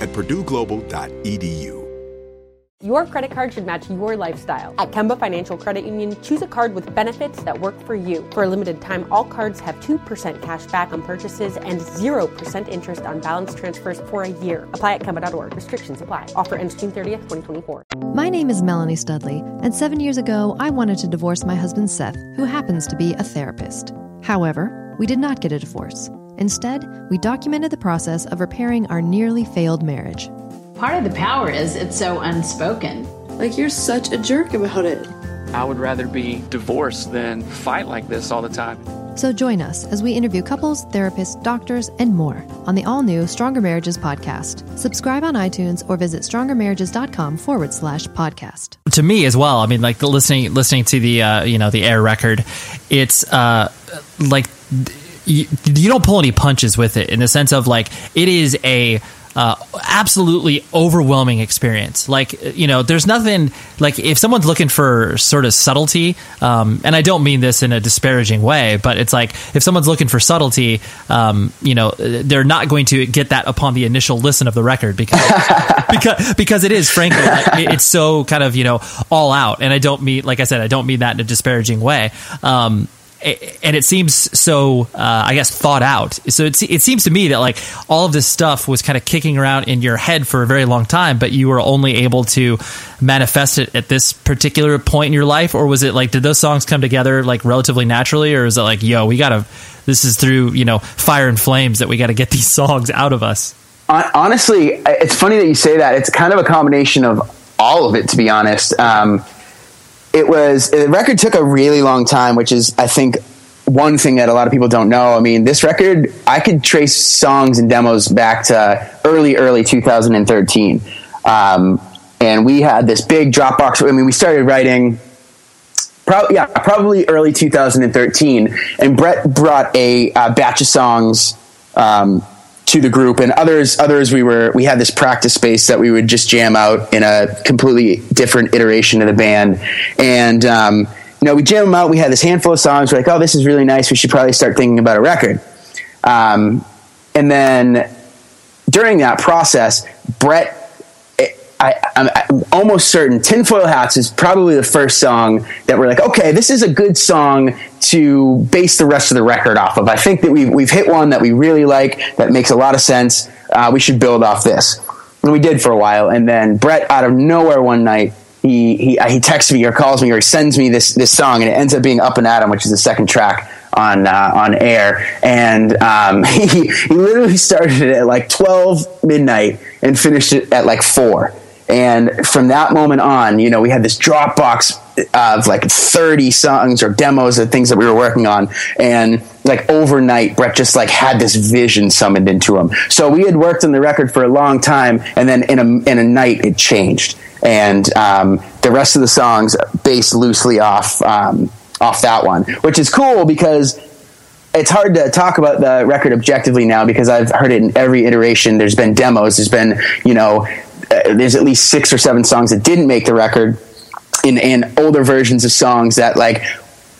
at purdueglobal.edu. Your credit card should match your lifestyle. At Kemba Financial Credit Union, choose a card with benefits that work for you. For a limited time, all cards have 2% cash back on purchases and 0% interest on balance transfers for a year. Apply at Kemba.org. Restrictions apply. Offer ends June 30th, 2024. My name is Melanie Studley, and seven years ago, I wanted to divorce my husband Seth, who happens to be a therapist. However, we did not get a divorce. Instead, we documented the process of repairing our nearly failed marriage. Part of the power is it's so unspoken. Like, you're such a jerk about it. I would rather be divorced than fight like this all the time. So join us as we interview couples, therapists, doctors, and more on the all new Stronger Marriages podcast. Subscribe on iTunes or visit strongermarriages.com forward slash podcast. to me as well. I mean, like the listening listening to the uh, you know the air record, it's uh, like you, you don't pull any punches with it in the sense of like it is a uh, absolutely overwhelming experience. Like you know, there's nothing like if someone's looking for sort of subtlety, um, and I don't mean this in a disparaging way, but it's like if someone's looking for subtlety, um, you know, they're not going to get that upon the initial listen of the record because [LAUGHS] because because it is frankly like, it- it's so kind of you know all out, and I don't mean like I said, I don't mean that in a disparaging way. Um, and it seems so uh, i guess thought out so it, it seems to me that like all of this stuff was kind of kicking around in your head for a very long time but you were only able to manifest it at this particular point in your life or was it like did those songs come together like relatively naturally or is it like yo we gotta this is through you know fire and flames that we gotta get these [LAUGHS] songs out of us honestly, it's funny that you say that. It's kind of a combination of all of it, to be honest. Um, it was the record took a really long time, which is, I think, one thing that a lot of people don't know. I mean, this record, I could trace songs and demos back to early, early 2013. Um, and we had this big Dropbox. I mean, we started writing Probably, yeah, probably early 2013. And Brett brought a uh, batch of songs um, to the group, and others, others we were we had this practice space that we would just jam out in a completely different iteration of the band, and um, you know we jam them out. We had this handful of songs. We're like, oh, this is really nice. We should probably start thinking about a record. Um, and then during that process, Brett I, I'm, I'm almost certain Tinfoil Hats is probably the first song that we're like, okay, this is a good song to base the rest of the record off of. I think that we've, we've hit one that we really like, that makes a lot of sense. Uh, we should build off this. And we did for a while. And then Brett, out of nowhere one night, he, he, he texts me or calls me or he sends me this, this song, and it ends up being Up and Atom, which is the second track on uh, on air, and um, [LAUGHS] he he literally started it at like twelve midnight and finished it at like four. And from that moment on, you know, we had this Dropbox of like 30 songs or demos of things that we were working on. And like overnight, Brett just like had this vision summoned into him. So we had worked on the record for a long time. And then in a, in a night, it changed. And um, the rest of the songs based loosely off, um, off that one, which is cool because it's hard to talk about the record objectively now because I've heard it in every iteration. There's been demos. There's been you know there's at least six or seven songs that didn't make the record in and older versions of songs that like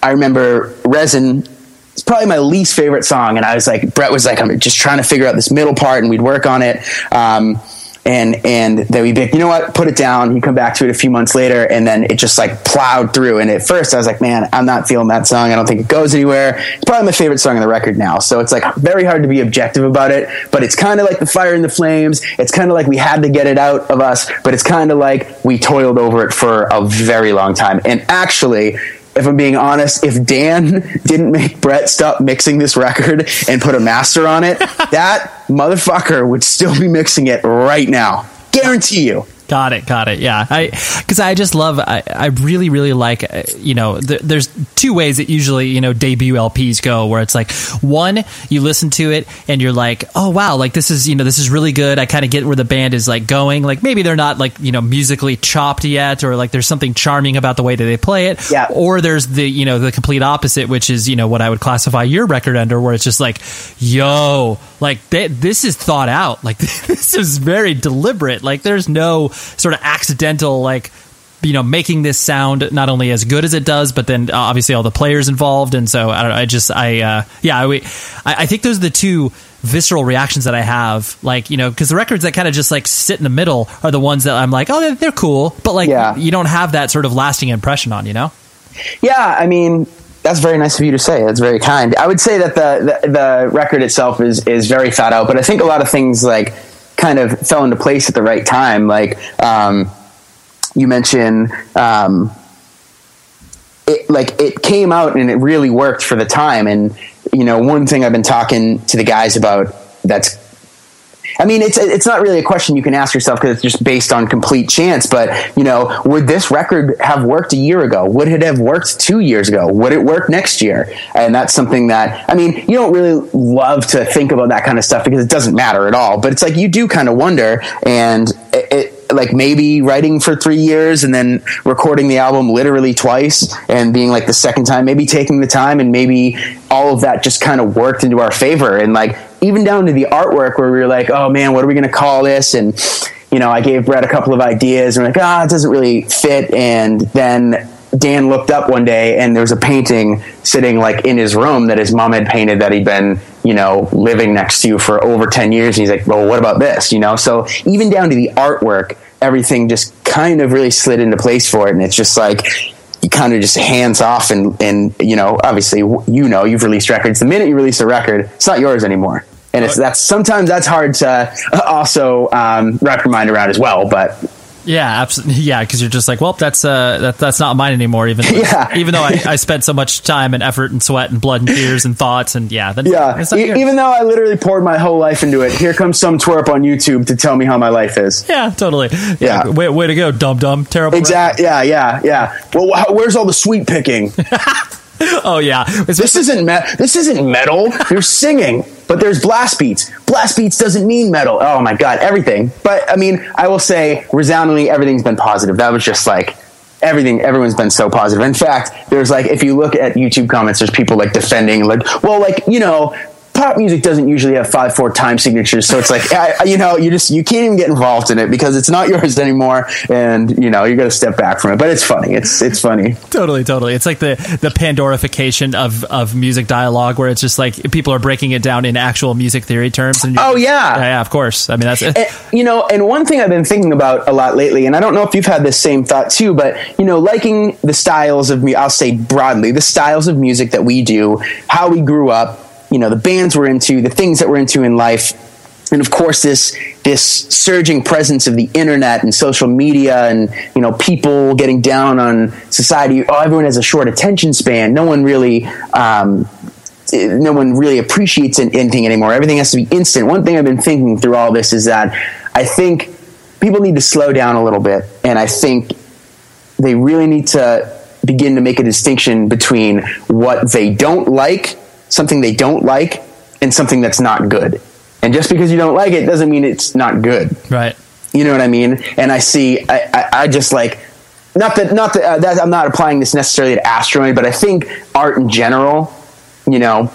I remember Resin it's probably my least favorite song. And I was like Brett was like I'm just trying to figure out this middle part and we'd work on it. Um, and and then we'd be like, you know what, put it down. He'd come back to it a few months later, and then it just like plowed through. And at first, I was like, man, I'm not feeling that song. I don't think it goes anywhere. It's probably my favorite song on the record now. So it's like very hard to be objective about it. But it's kind of like the fire and the flames. It's kind of like we had to get it out of us, but it's kind of like we toiled over it for a very long time. And actually, if I'm being honest, if Dan [LAUGHS] didn't make Brett stop mixing this record and put a master on it, [LAUGHS] that motherfucker would still be mixing it right now. Guarantee you. Got it, got it. Yeah, I because I just love. I, I really, really like. uh, You know, th- there's two ways that usually you know debut LPs go, where it's like one, you listen to it and you're like, oh wow, like this is you know this is really good. I kind of get where the band is like going. Like maybe they're not like you know musically chopped yet, or like there's something charming about the way that they play it. Yeah. Or there's the you know the complete opposite, which is you know what I would classify your record under, where it's just like, yo, like they, this is thought out. Like [LAUGHS] this is very deliberate. Like there's no sort of accidental like you know making this sound not only as good as it does, but then uh, obviously all the players involved. And so I don't know. I just I uh, yeah I, I I think those are the two visceral reactions that I have. Like you know because the records that kind of just like sit in the middle are the ones that I'm like oh they're, they're cool, but like yeah. you don't have that sort of lasting impression on you know. Yeah, I mean, that's very nice of you to say. That's very kind. I would say that the, the the record itself is is very thought out, but I think a lot of things like kind of fell into place at the right time. Like um, you mentioned, um, it like it came out and it really worked for the time. And you know, one thing I've been talking to the guys about that's I mean, it's it's not really a question you can ask yourself because it's just based on complete chance. But you know, would this record have worked a year ago? Would it have worked two years ago? Would it work next year? And that's something that I mean, you don't really love to think about that kind of stuff because it doesn't matter at all. But it's like you do kind of wonder, and it, it like maybe writing for three years and then recording the album literally twice and being like the second time, maybe taking the time and maybe all of that just kind of worked into our favor. And like even down to the artwork where we were like, oh man, what are we going to call this? And, you know, I gave Brett a couple of ideas and we're like, ah, it doesn't really fit. And then Dan looked up one day and there was a painting sitting like in his room that his mom had painted that he'd been, you know, living next to for over 10 years. And he's like, well, what about this? You know, so even down to the artwork, everything just kind of really slid into place for it. And it's just like, you kind of just hands off and, and, you know, obviously, you know, you've released records. The minute you release a record, it's not yours anymore. And it's, that's sometimes that's hard to also um, wrap your mind around as well. But Yeah, absolutely. Yeah, because you're just like, well, that's uh, that, that's not mine anymore. Even [LAUGHS] Yeah. even though I, [LAUGHS] I spent so much time and effort and sweat and blood and tears and thoughts and yeah, that's, Yeah, e- even though I literally poured my whole life into it, here comes some twerp on YouTube to tell me how my life is. yeah, totally. Yeah, Yeah. way, way to go, dumb dumb, terrible. Exactly. Yeah, yeah, yeah. Well, wh- where's all the sweet picking? [LAUGHS] [LAUGHS] Oh yeah, this isn't me- this isn't metal. You're singing, but there's blast beats. Blast beats doesn't mean metal. Oh my god, everything. But I mean, I will say resoundingly, everything's been positive. That was just like everything. Everyone's been so positive. In fact, there's like if you look at YouTube comments, there's people like defending, like, well, like you know. Pop music doesn't usually have five four time signatures, so it's like I, you know you just you can't even get involved in it because it's not [LAUGHS] yours anymore, and you know you got to step back from it. But it's funny. It's it's funny. Totally, totally. It's like the the Pandorification of of music dialogue, where it's just like people are breaking it down in actual music theory terms. And Oh, yeah. yeah, yeah, of course. I mean, that's And, you know, and one thing I've been thinking about a lot lately, and I don't know if you've had this same thought too, but you know, liking the styles of me, I'll say broadly, the styles of music that we do, how we grew up, you know, the bands we're into, the things that we're into in life, and of course this this surging presence of the internet and social media and you know people getting down on society oh everyone has a short attention span no one really um, no one really appreciates an- anything anymore. Everything has to be instant. One thing I've been thinking through all this is that I think people need to slow down a little bit, and I think they really need to begin to make a distinction between what they don't like, something they don't like, and something that's not good. And just because you don't like it doesn't mean it's not good. right. You know what I mean? And I see, I, I, I just like, not that, not that, uh, that I'm not applying this necessarily to Astronoid, but I think art in general, you know,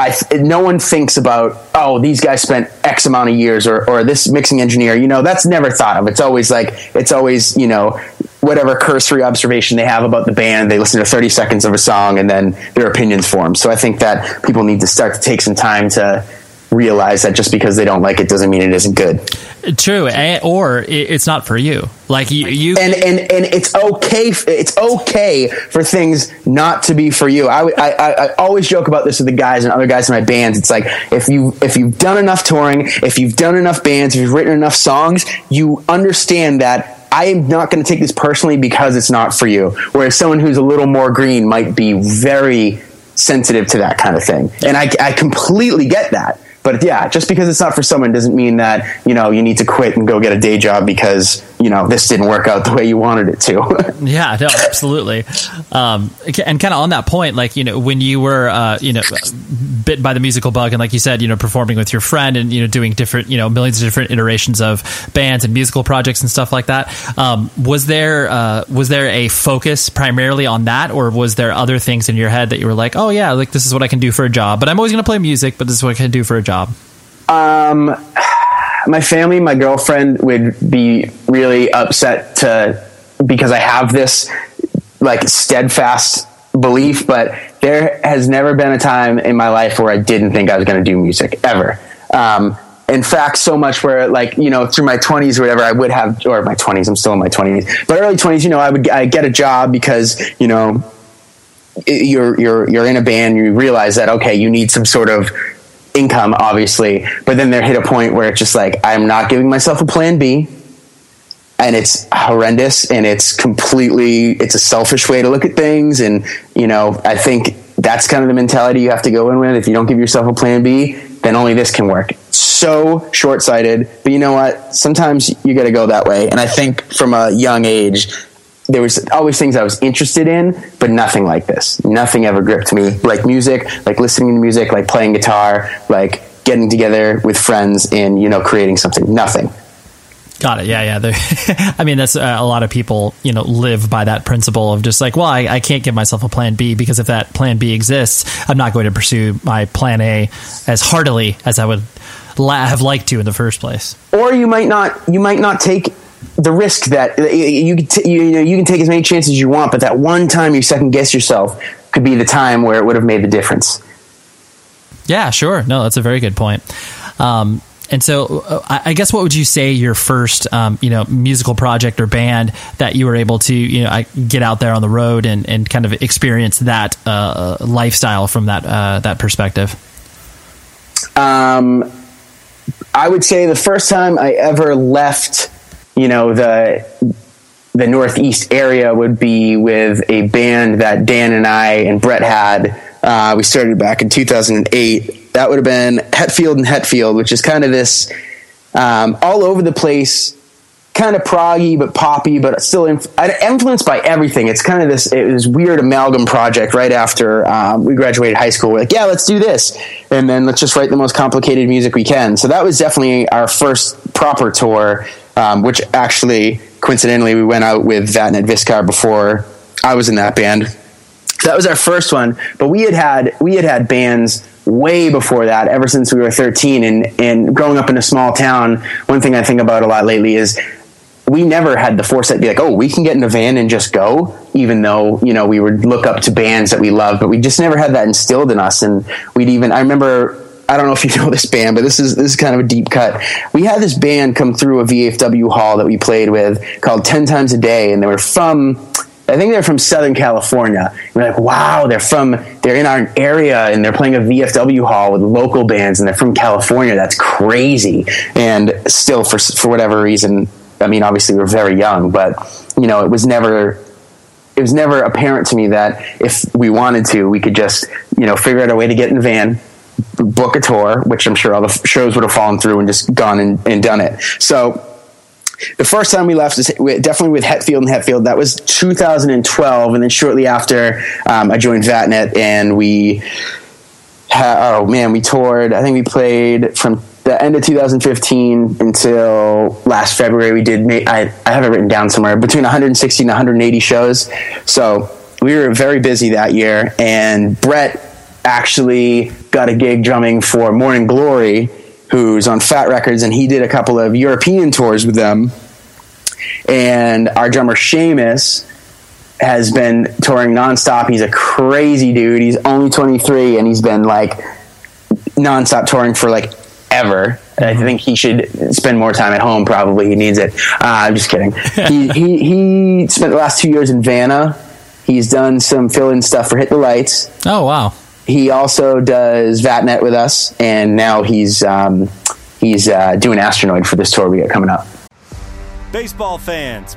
I no one thinks about oh these guys spent X amount of years or or this mixing engineer you know that's never thought of. It's always like it's always you know whatever cursory observation they have about the band they listen to 30 seconds of a song and then their opinions form. So I think that people need to start to take some time to realize that just because they don't like it doesn't mean it isn't good. True, eh, or it's not for you. Like you, you and and and it's okay. It's okay for things not to be for you. I, I I always joke about this with the guys and other guys in my bands. It's like if you if you've done enough touring, if you've done enough bands, if you've written enough songs, you understand that I am not going to take this personally because it's not for you. Whereas someone who's a little more green might be very sensitive to that kind of thing, and I I completely get that but yeah, just because it's not for someone doesn't mean that you know you need to quit and go get a day job because you know this didn't work out the way you wanted it to. [LAUGHS] yeah, no, absolutely. Um, and kind of on that point, like you know, when you were uh, you know bit by the musical bug, and like you said, you know, performing with your friend and you know doing different you know millions of different iterations of bands and musical projects and stuff like that. Um, was there uh, was there a focus primarily on that, or was there other things in your head that you were like, oh yeah, like this is what I can do for a job, but I'm always going to play music, but this is what I can do for a job job? Um, my family, my girlfriend would be really upset to because I have this like steadfast belief, but there has never been a time in my life where I didn't think I was going to do music ever. Um, in fact, so much where like, you know, through my twenties or whatever, I would have, or my twenties, I'm still in my twenties, but early twenties, you know, I would I get a job because, you know, you're, you're, you're in a band, you realize that, okay, you need some sort of income, obviously. But then there hit a point where it's just like, I'm not giving myself a plan B. And it's horrendous and it's completely, it's a selfish way to look at things. And, you know, I think that's kind of the mentality you have to go in with. If you don't give yourself a plan B, then only this can work. So short sighted. But you know what? Sometimes you got to go that way. And I think from a young age, there was always things I was interested in, but nothing like this. Nothing ever gripped me like music, like listening to music, like playing guitar, like getting together with friends and you know creating something. Nothing. Got it. Yeah, yeah. [LAUGHS] I mean, that's uh, a lot of people, you know, live by that principle of just like, well, I, I, can't give myself a plan B because if that plan B exists, I'm not going to pursue my plan A as heartily as I would la- have liked to in the first place. Or you might not, you might not take the risk that you can t- you, know you can take as many chances as you want, but that one time you second guess yourself could be the time where it would have made the difference. Yeah, sure. No, that's a very good point. Um, and so, uh, I guess what would you say your first, um, you know, musical project or band that you were able to, you know, get out there on the road and, and kind of experience that uh, lifestyle from that uh, that perspective? Um, I would say the first time I ever left you know the the northeast area would be with a band that Dan and I and Brett had. Uh, we started back in 2008. That would have been Hetfield and Hetfield, which is kind of this um, all over the place, kind of proggy but poppy, but still inf- influenced by everything. It's kind of this this weird amalgam project. Right after um, we graduated high school, we're like, yeah, let's do this, and then let's just write the most complicated music we can. So that was definitely our first proper tour um, which actually coincidentally we went out with Vattnet Viskar before I was in that band. That was our first one, but we had had we had had bands way before that, ever since we were 13. And and growing up in a small town, one thing I think about a lot lately is we never had the foresight to be like, oh, we can get in a van and just go, even though, you know, we would look up to bands that we love, but we just never had that instilled in us. And we'd even, I remember I don't know if you [LAUGHS] know this band, but this is this is kind of a deep cut. We had this band come through a VFW hall that we played with called Ten Times a Day, and they were from I think they're from Southern California. And we're like, wow, they're from they're in our area and they're playing a VFW hall with local bands and they're from California. That's crazy. And still for for whatever reason, I mean, obviously we are very young, but you know, it was never it was never apparent to me that if we wanted to, we could just, you know, figure out a way to get in a van, book a tour, which I'm sure all the shows would have fallen through and just gone and, and done it. So the first time we left is definitely with Hetfield and Hetfield. That was 2012, and then shortly after, um, I joined Vattnet, and we, oh man, we toured. I think we played from the end of 2015 until last February. We did. I I have it written down somewhere between 160 and 180 shows. So we were very busy that year, and Brett actually got a gig drumming for Morning Glory, who's on Fat Records, and he did a couple of European tours with them. And our drummer Seamus has been touring nonstop. He's a crazy dude. He's only 23, and he's been like nonstop touring for like ever. I think he should spend more time at home. Probably he needs it. Uh, I'm just kidding. [LAUGHS] he, he he spent the last two years in Vanna. He's done some fill-in stuff for Hit the Lights. Oh wow! He also does Vattnet with us, and now he's um, he's uh, doing Astronoid for this tour we got coming up. Baseball fans,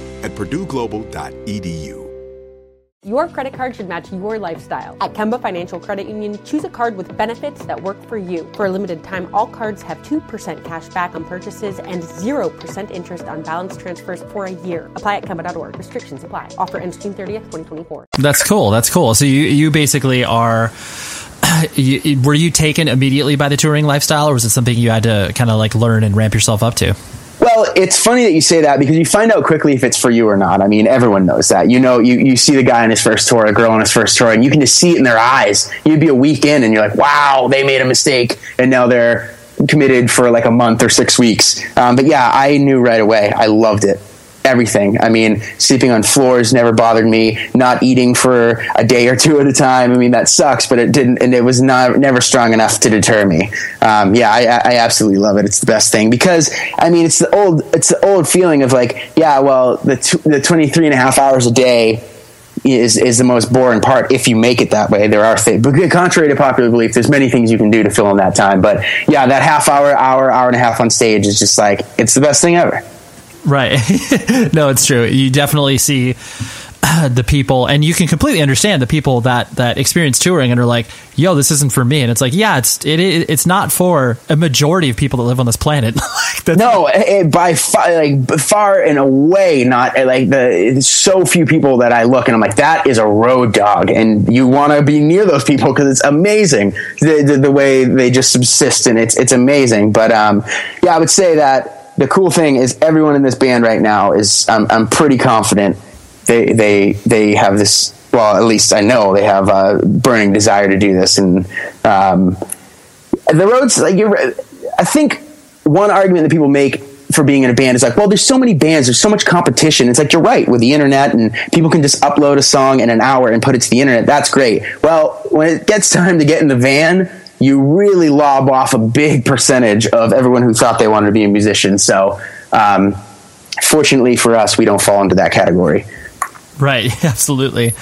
at purdueglobal.edu. Your credit card should match your lifestyle. At Kemba Financial Credit Union, choose a card with benefits that work for you. For a limited time, all cards have 2% cash back on purchases and 0% interest on balance transfers for a year. Apply at Kemba.org. Restrictions apply. Offer ends June 30th, 2024. That's cool. That's cool. So you you basically are. [CLEARS THROAT] You, were you taken immediately by the touring lifestyle, or was it something you had to kind of like learn and ramp yourself up to? Well, it's funny that you say that because you find out quickly if it's for you or not. I mean, everyone knows that. You know, you, you see the guy on his first tour, a girl on his first tour, and you can just see it in their eyes. You'd be a week in and you're like, wow, they made a mistake. And now they're committed for like a month or six weeks. Um, but yeah, I knew right away. I loved it everything. I mean, sleeping on floors never bothered me. Not eating for a day or two at a time. I mean, that sucks, but it didn't, and it was not never strong enough to deter me. Um, yeah, I, I, absolutely love it. It's the best thing because I mean, it's the old, it's the old feeling of like, yeah, well, the the 23 and a half hours a day is is the most boring part if you make it that way. There are things, but contrary to popular belief, there's many things you can do to fill in that time. But yeah, that half hour, hour, hour and a half on stage is just like it's the best thing ever. Right. [LAUGHS] no, it's true. You definitely see the people and you can completely understand the people that that experience touring and are like yo this isn't for me and it's like yeah it's it, it's not for a majority of people that live on this planet [LAUGHS] no it, by far like far and away not like the so few people that i look and i'm like that is a road dog and you want to be near those people because it's amazing the, the, the way they just subsist and it's it's amazing but um yeah i would say that the cool thing is everyone in this band right now is I'm, I'm pretty confident they they they have this well at least I know they have a burning desire to do this. And um, the roads like you're, I think one argument that people make for being in a band is like well there's so many bands there's so much competition. It's like you're right with the internet and people can just upload a song in an hour and put it to the internet. That's great. Well when it gets [LAUGHS] time to get in the van you really lob off a big percentage of everyone who thought they wanted to be a musician. So, um, fortunately for us, we don't fall into that category. Right, [LAUGHS] absolutely.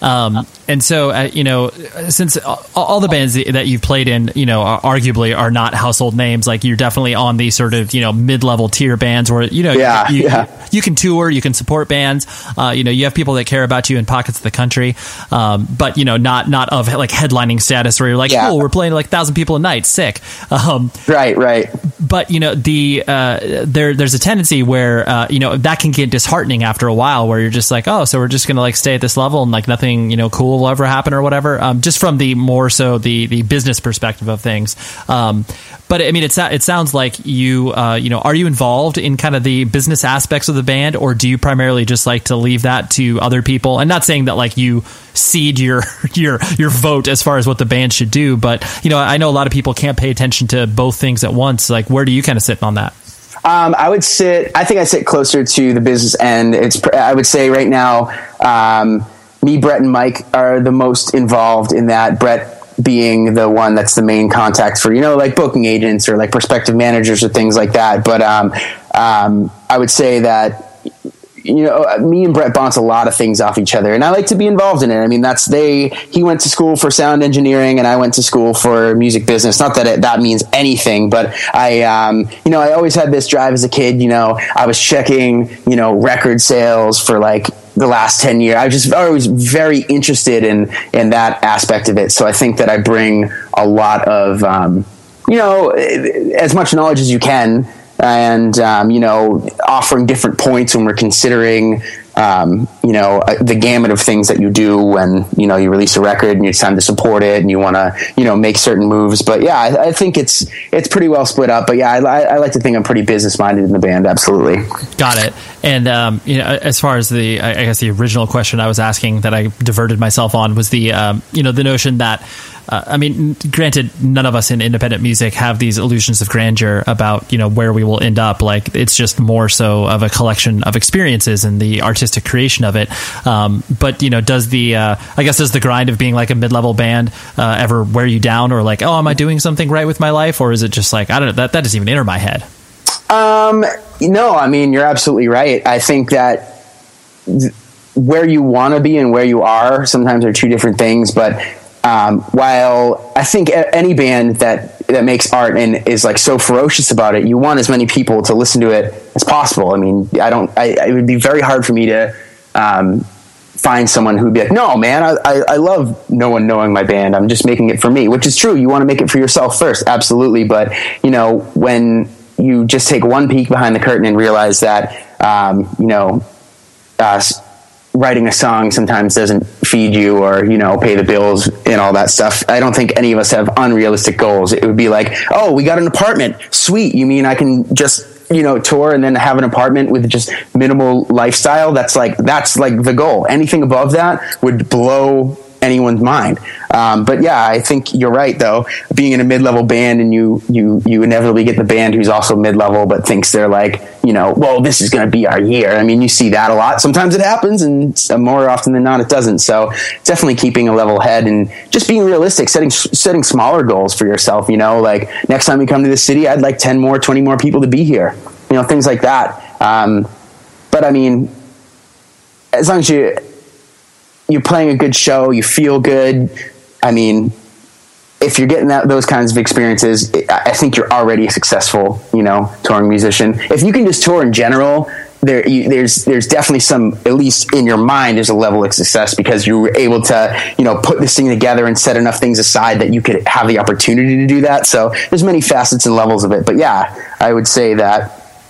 Um, And so, uh, you know, since all the bands that you've played in, you know, arguably are not household names, like you're definitely on the sort of, you know, mid level tier bands where, you know, yeah, you, yeah. you can tour, you can support bands, uh, you know, you have people that care about you in pockets of the country, um, but, you know, not not of like headlining status where you're like, Yeah. cool, we're playing like thousand people a night, sick. Um, right, right. But you know, the uh, there there's a tendency where uh, you know that can get disheartening after a while, where you're just like, oh, so we're just gonna like stay at this level and like nothing you know cool will ever happen or whatever. Um, just from the more so the the business perspective of things. Um, but I mean, it it sounds like you uh, you know are you involved in kind of the business aspects of the band, or do you primarily just like to leave that to other people? And not saying that like you seed your [LAUGHS] your your vote as far as what the band should do, but you know, I know a lot of people can't pay attention to both things at once. Like, where do you kind of sit on that? Um, I would sit. I think I sit closer to the business end. It's. I would say right now, um, me, Brett, and Mike are the most involved in that. Brett being the one that's the main contact for you know like booking agents or like prospective managers or things like that. But um, um, I would say that you know, me and Brett bounce a lot of things off each other, and I like to be involved in it. I mean, that's they. He went to school for sound engineering, and I went to school for music business. Not that it, that means anything, but I, um, you know, I always had this drive as a kid. You know, I was checking, you know, record sales for like the last 10 years. I just always very interested in, in that aspect of it. So I think that I bring a lot of, um, you know, as much knowledge as you can and, um, you know, offering different points when we're considering, um, you know, uh, the gamut of things that you do when, you know, you release a record and it's time to support it and you want to, you know, make certain moves. But yeah, I, I think it's, it's pretty well split up. But yeah, I, I like to think I'm pretty business minded in the band. Absolutely. Got it. And um, you know, as far as the, I I guess the original question I was asking that I diverted myself on was the, um, you know, the notion that, uh, I mean, granted, none of us in independent music have these illusions of grandeur about you know where we will end up. Like it's just more so of a collection of experiences and the artistic creation of it. Um, but you know, does the, uh, I guess, does the grind of being like a mid-level band uh, ever wear you down, or like, oh, am I doing something right with my life, or is it just like I don't know that that doesn't even enter my head. Um, no, I mean, you're absolutely right. I think that th- where you want to be and where you are sometimes are two different things. But um, while I think any band that that makes art and is like so ferocious about it, you want as many people to listen to it as possible. I mean, I don't. I, it would be very hard for me to. Um, find someone who'd be like, no, man, I, I, I love no one knowing my band. I'm just making it for me, which is true. You want to make it for yourself first. Absolutely. But, you know, when you just take one peek behind the curtain and realize that, um, you know, uh, writing a song sometimes doesn't feed you or, you know, pay the bills and all that stuff. I don't think any of us have unrealistic goals. It would be like, oh, we got an apartment. Sweet. You mean I can just, you know, tour and then have an apartment with just minimal lifestyle? That's like, that's like the goal. Anything above that would blow anyone's mind. Um, but yeah, I think you're right though. Being in a mid-level band and you you you inevitably get the band who's also mid-level but thinks they're like, you know, well, this is going to be our year. I mean, you see that a lot. Sometimes it happens and more often than not it doesn't. So, definitely keeping a level head and just being realistic, setting setting smaller goals for yourself, you know, like next time you come to the city, I'd like 10 more, 20 more people to be here. You know, things like that. Um, but I mean, as long as you you're playing a good show, you feel good. I mean, if you're getting that, those kinds of experiences, I think you're already a successful, you know, touring musician. If you can just tour in general, there, you, there's, there's definitely some, at least in your mind, there's a level of success because you were able to, you know, put this thing together and set enough things aside that you could have the opportunity to do that. So there's many facets and levels of it. But yeah, I would say that,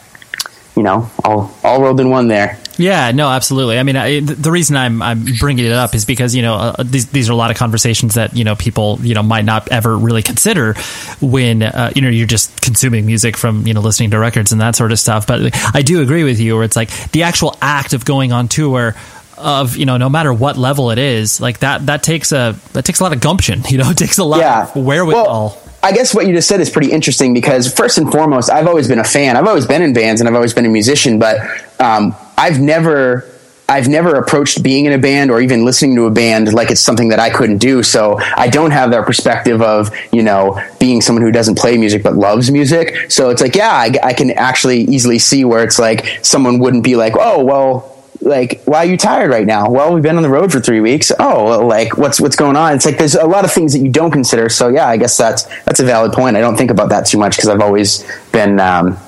you know, all, all rolled in one there. Yeah, no, absolutely. I mean, I, the reason I'm I'm bringing it up is because you know uh, these these are a lot of conversations that you know people you know might not ever really consider when uh, you know you're just consuming music from you know listening to records and that sort of stuff. But I do agree with you, where it's like the actual act of going on tour of you know no matter what level it is, like that that takes a that takes a lot of gumption. [LAUGHS] You know, it takes a lot Yeah. of wherewithal. I guess what you just said is pretty interesting because first and foremost, I've always been a fan. I've always been in bands and I've always been a musician, but um, I've never. I've never approached being in a band or even listening to a band like it's something that I couldn't do. So I don't have that perspective of, you know, being someone who doesn't play music but loves music. So it's like, yeah, I, I can actually easily see where it's like someone wouldn't be like, oh, well, like why are you tired right now? Well, we've been on the road for three weeks. Oh, like what's what's going on? It's like there's a lot of things that you don't consider. So yeah, I guess that's that's a valid point. I don't think about that too much because I've always been. Um,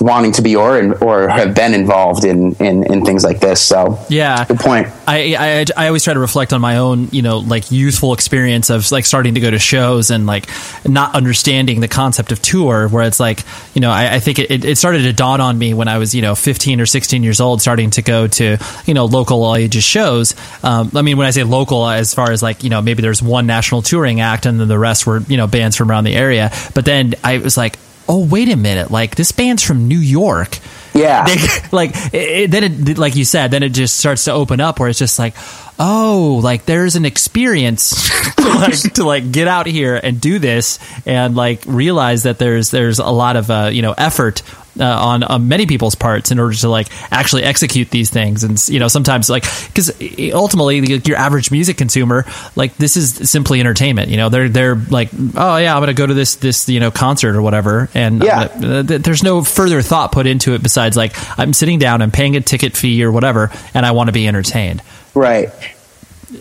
wanting to be or or have been involved in, in in things like this. So yeah, good point. I, I I always try to reflect on my own you know like youthful experience of like starting to go to shows and like not understanding the concept of tour. Where it's like you know I, I think it, it started to dawn on me when I was you know 15 or 16 years old, starting to go to you know local all ages shows. Um, I mean when I say local, as far as like you know maybe there's one national touring act and then the rest were you know bands from around the area. But then I was like oh wait a minute like this band's from new york. Yeah. They, [LAUGHS] like it, then it like you said then it just starts to open up where it's just like oh like there's an experience [LAUGHS] to, like, to like get out here and do this and like realize that there's there's a lot of uh, you know effort uh, on, on many people's parts in order to like actually execute these things. And you know sometimes like because ultimately your average music consumer like this is simply entertainment. You know they're they're like oh yeah i'm gonna go to this this you know concert or whatever. And yeah. uh, there's no further thought put into it besides like i'm sitting down i'm paying a ticket fee or whatever and i want to be entertained. Right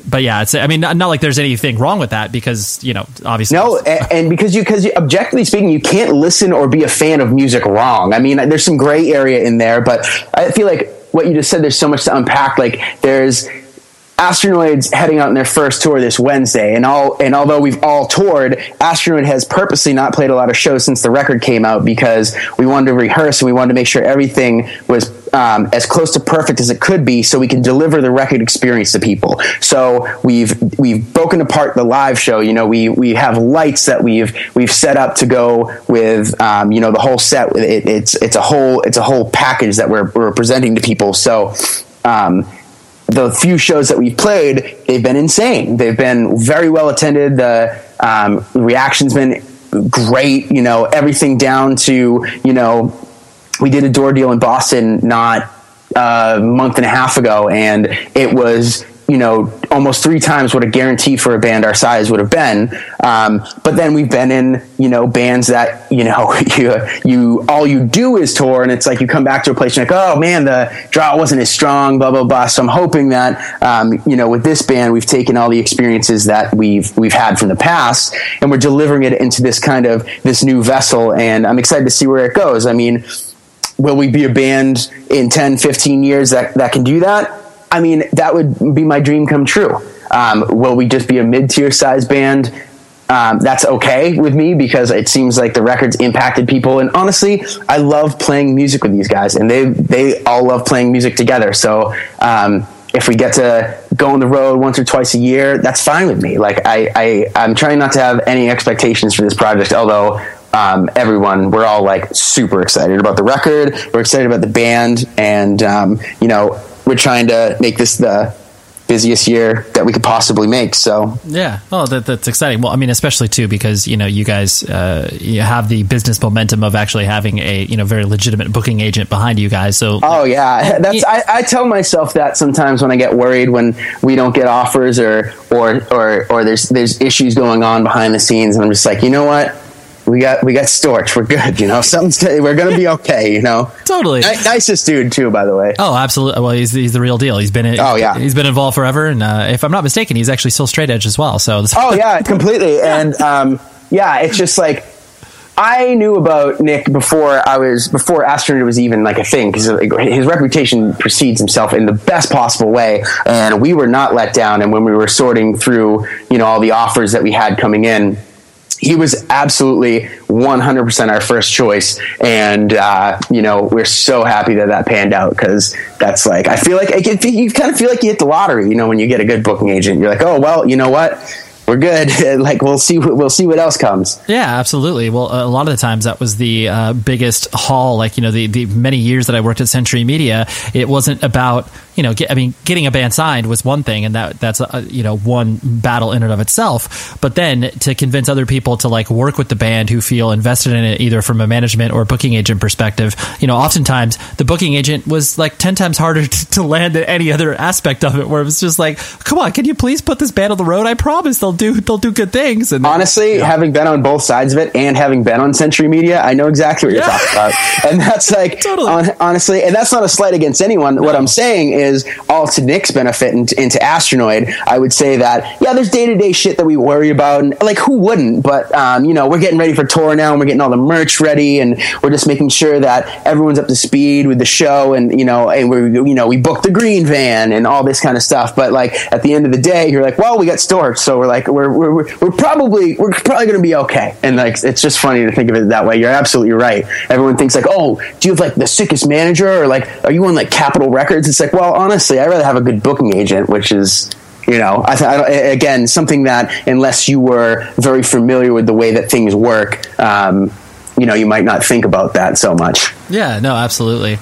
but yeah, it's. I mean, not, not, like there's anything wrong with that because you know, obviously, no, and, and because you because objectively speaking, you can't listen or be a fan of music wrong. I mean, there's some gray area in there, but I feel like what you just said. There's so much to unpack. Like there's Astronoids heading out on their first tour this Wednesday, and all and although we've all toured, Astronoid has purposely not played a lot of shows since the record came out because we wanted to rehearse and we wanted to make sure everything was um, as close to perfect as it could be, so we can deliver the record experience to people. So we've we've broken apart the live show. You know, we we have lights that we've we've set up to go with um, you know the whole set. It, it's it's a whole it's a whole package that we're we're presenting to people. So. Um, the few shows that we've played, they've been insane. They've been very well attended. The um, reaction's been great. You know, everything down to you know, we did a door deal in Boston not a month and a half ago, and it was you know almost three times what a guarantee for a band our size would have been. Um, but then we've been in you know bands that you know [LAUGHS] you you all you do is tour, and it's like you come back to a place and you're like, oh man, the draw wasn't as strong, blah blah blah. So I'm hoping that um, you know with this band we've taken all the experiences that we've we've had from the past, and we're delivering it into this kind of this new vessel, and I'm excited to see where it goes. I mean. Will we be a band in 10, 15 years that, that can do that? I mean, that would be my dream come true. Um, will we just be a mid tier size band? Um, that's okay with me because it seems like the records impacted people. And honestly, I love playing music with these guys, and they they all love playing music together. So um, if we get to go on the road once or twice a year, that's fine with me. Like I, I I'm trying not to have any expectations for this project, although. Um, everyone, we're all like super excited about the record. We're excited about the band, and um, you know, we're trying to make this the busiest year that we could possibly make. So yeah, oh, that, that's exciting. Well, I mean, especially too because you know you guys uh, you have the business momentum of actually having a you know very legitimate booking agent behind you guys. So oh yeah, [LAUGHS] that's I, I tell myself that sometimes when I get worried when we don't get offers or or or or there's there's issues going on behind the scenes, and I'm just like, you know what we got we got Storch. We're good. You know, [LAUGHS] something's we're gonna be okay. You know, totally. N- nicest dude too, by the way. Oh, absolutely. Well, he's he's the real deal. He's been oh yeah, he's been involved forever, and uh, if I'm not mistaken, he's actually still straight edge as well. So [LAUGHS] oh yeah, completely. And um, yeah, it's just like. I knew about Nick before I was before Astronoid was even like a thing because his reputation precedes himself in the best possible way, and we were not let down. And when we were sorting through, you know, all the offers that we had coming in, he was absolutely 100% our first choice and uh, you know we're so happy that that panned out because that's like i feel like you kind of feel like you hit the lottery you know when you get a good booking agent you're like oh well you know what we're good. [LAUGHS] like we'll see. We'll see what else comes. Yeah, absolutely. Well, a lot of the times that was the uh, biggest haul. Like you know, the the many years that I worked at Century Media, it wasn't about you know, get, I mean, getting a band signed was one thing, and that that's a, you know one battle in and of itself. But then to convince other people to like work with the band who feel invested in it, either from a management or booking agent perspective, you know, oftentimes the booking agent was like ten times harder [LAUGHS] to, to land than any other aspect of it. Where it was just like, come on, can you please put this band on the road? I promise they'll do they'll do good things. And honestly, having been on both sides of it and having been on Century Media, I know exactly what you're yeah. talking about. And that's like [LAUGHS] totally. on, honestly, and that's not a slight against anyone. No. What I'm saying is is all to Nick's benefit and, and to Astronoid, I would say that yeah, there's day to day shit that we worry about, and like who wouldn't? But um, you know, we're getting ready for tour now, and we're getting all the merch ready, and we're just making sure that everyone's up to speed with the show, and you know, and we you know we booked the green van and all this kind of stuff. But like at the end of the day, you're like, well, we got Storch, so we're like, we're we're, we're probably we're probably going to be okay. And like, it's just funny to think of it that way. You're absolutely right. Everyone thinks like, oh, do you have like the sickest manager, or like, are you on like Capitol Records? It's like, well, honestly, I'd rather have a good booking agent, which is you know, I, I again something that unless you were very familiar with the way that things work, um, you know, you might not think about that so much. Yeah, no, absolutely.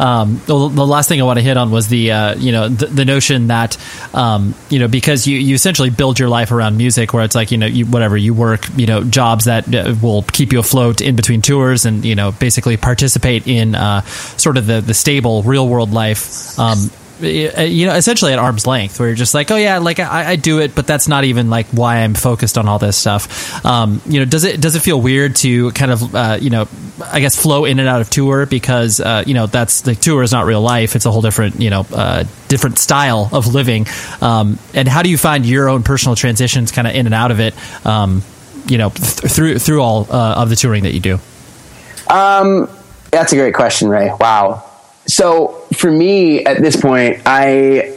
Um, the, the, last thing I want to hit on was the uh, you know the, the notion that um, you know because you, you essentially build your life around music where it's like you know you, whatever you work you know jobs that uh, will keep you afloat in between tours and you know basically participate in uh, sort of the the stable real world life um, you know, essentially at arm's length, where you're just like, oh yeah, like I, I do it, but that's not even like why I'm focused on all this stuff. Um, you know, does it does it feel weird to kind of uh, you know, I guess flow in and out of tour because uh, you know that's the tour is not real life; it's a whole different you know uh, different style of living. Um, and how do you find your own personal transitions, kind of in and out of it? Um, you know, th- through through all uh, of the touring that you do. Um, that's a great question, Ray. Wow so for me at this point, I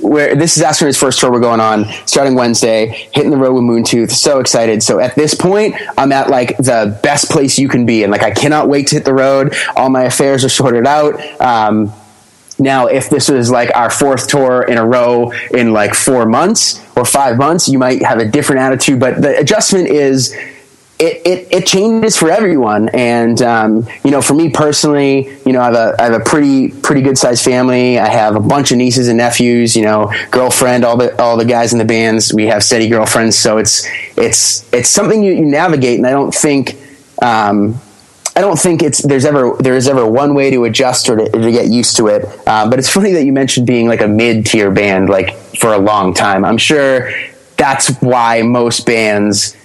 where this is Astronoid's first tour we're going on starting Wednesday, hitting the road with Moon Tooth. So excited. So at this point, I'm at like the best place you can be. And like, I cannot wait to hit the road. All my affairs are sorted out. Um, now, if this was like our fourth tour in a row in like four months or five months, you might have a different attitude. But the adjustment is it, it, it, changes for everyone. And, um, you know, for me personally, you know, I have a, I have a pretty, pretty good sized family. I have a bunch of nieces and nephews, you know, girlfriend, all the, all the guys in the bands, we have steady girlfriends. So it's, it's, it's something you, you navigate. And I don't think, um, I don't think it's there's ever there is ever one way to adjust or to, to get used to it. Uh, but it's funny that you mentioned being like a mid tier band like for a long time. I'm sure that's why most bands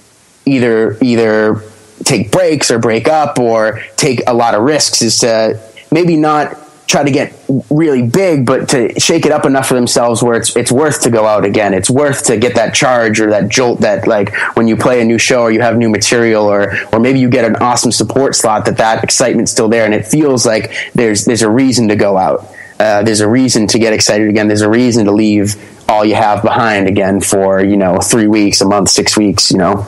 either either take breaks or break up or take a lot of risks is to maybe not try to get really big, but to shake it up enough for themselves where it's it's worth to go out again. It's worth to get that charge or that jolt that like when you play a new show or you have new material or or maybe you get an awesome support slot that that excitement's still there and it feels like there's there's a reason to go out. Uh, there's a reason to get excited again. There's a reason to leave all you have behind again for you know three weeks, a month, six weeks. You know.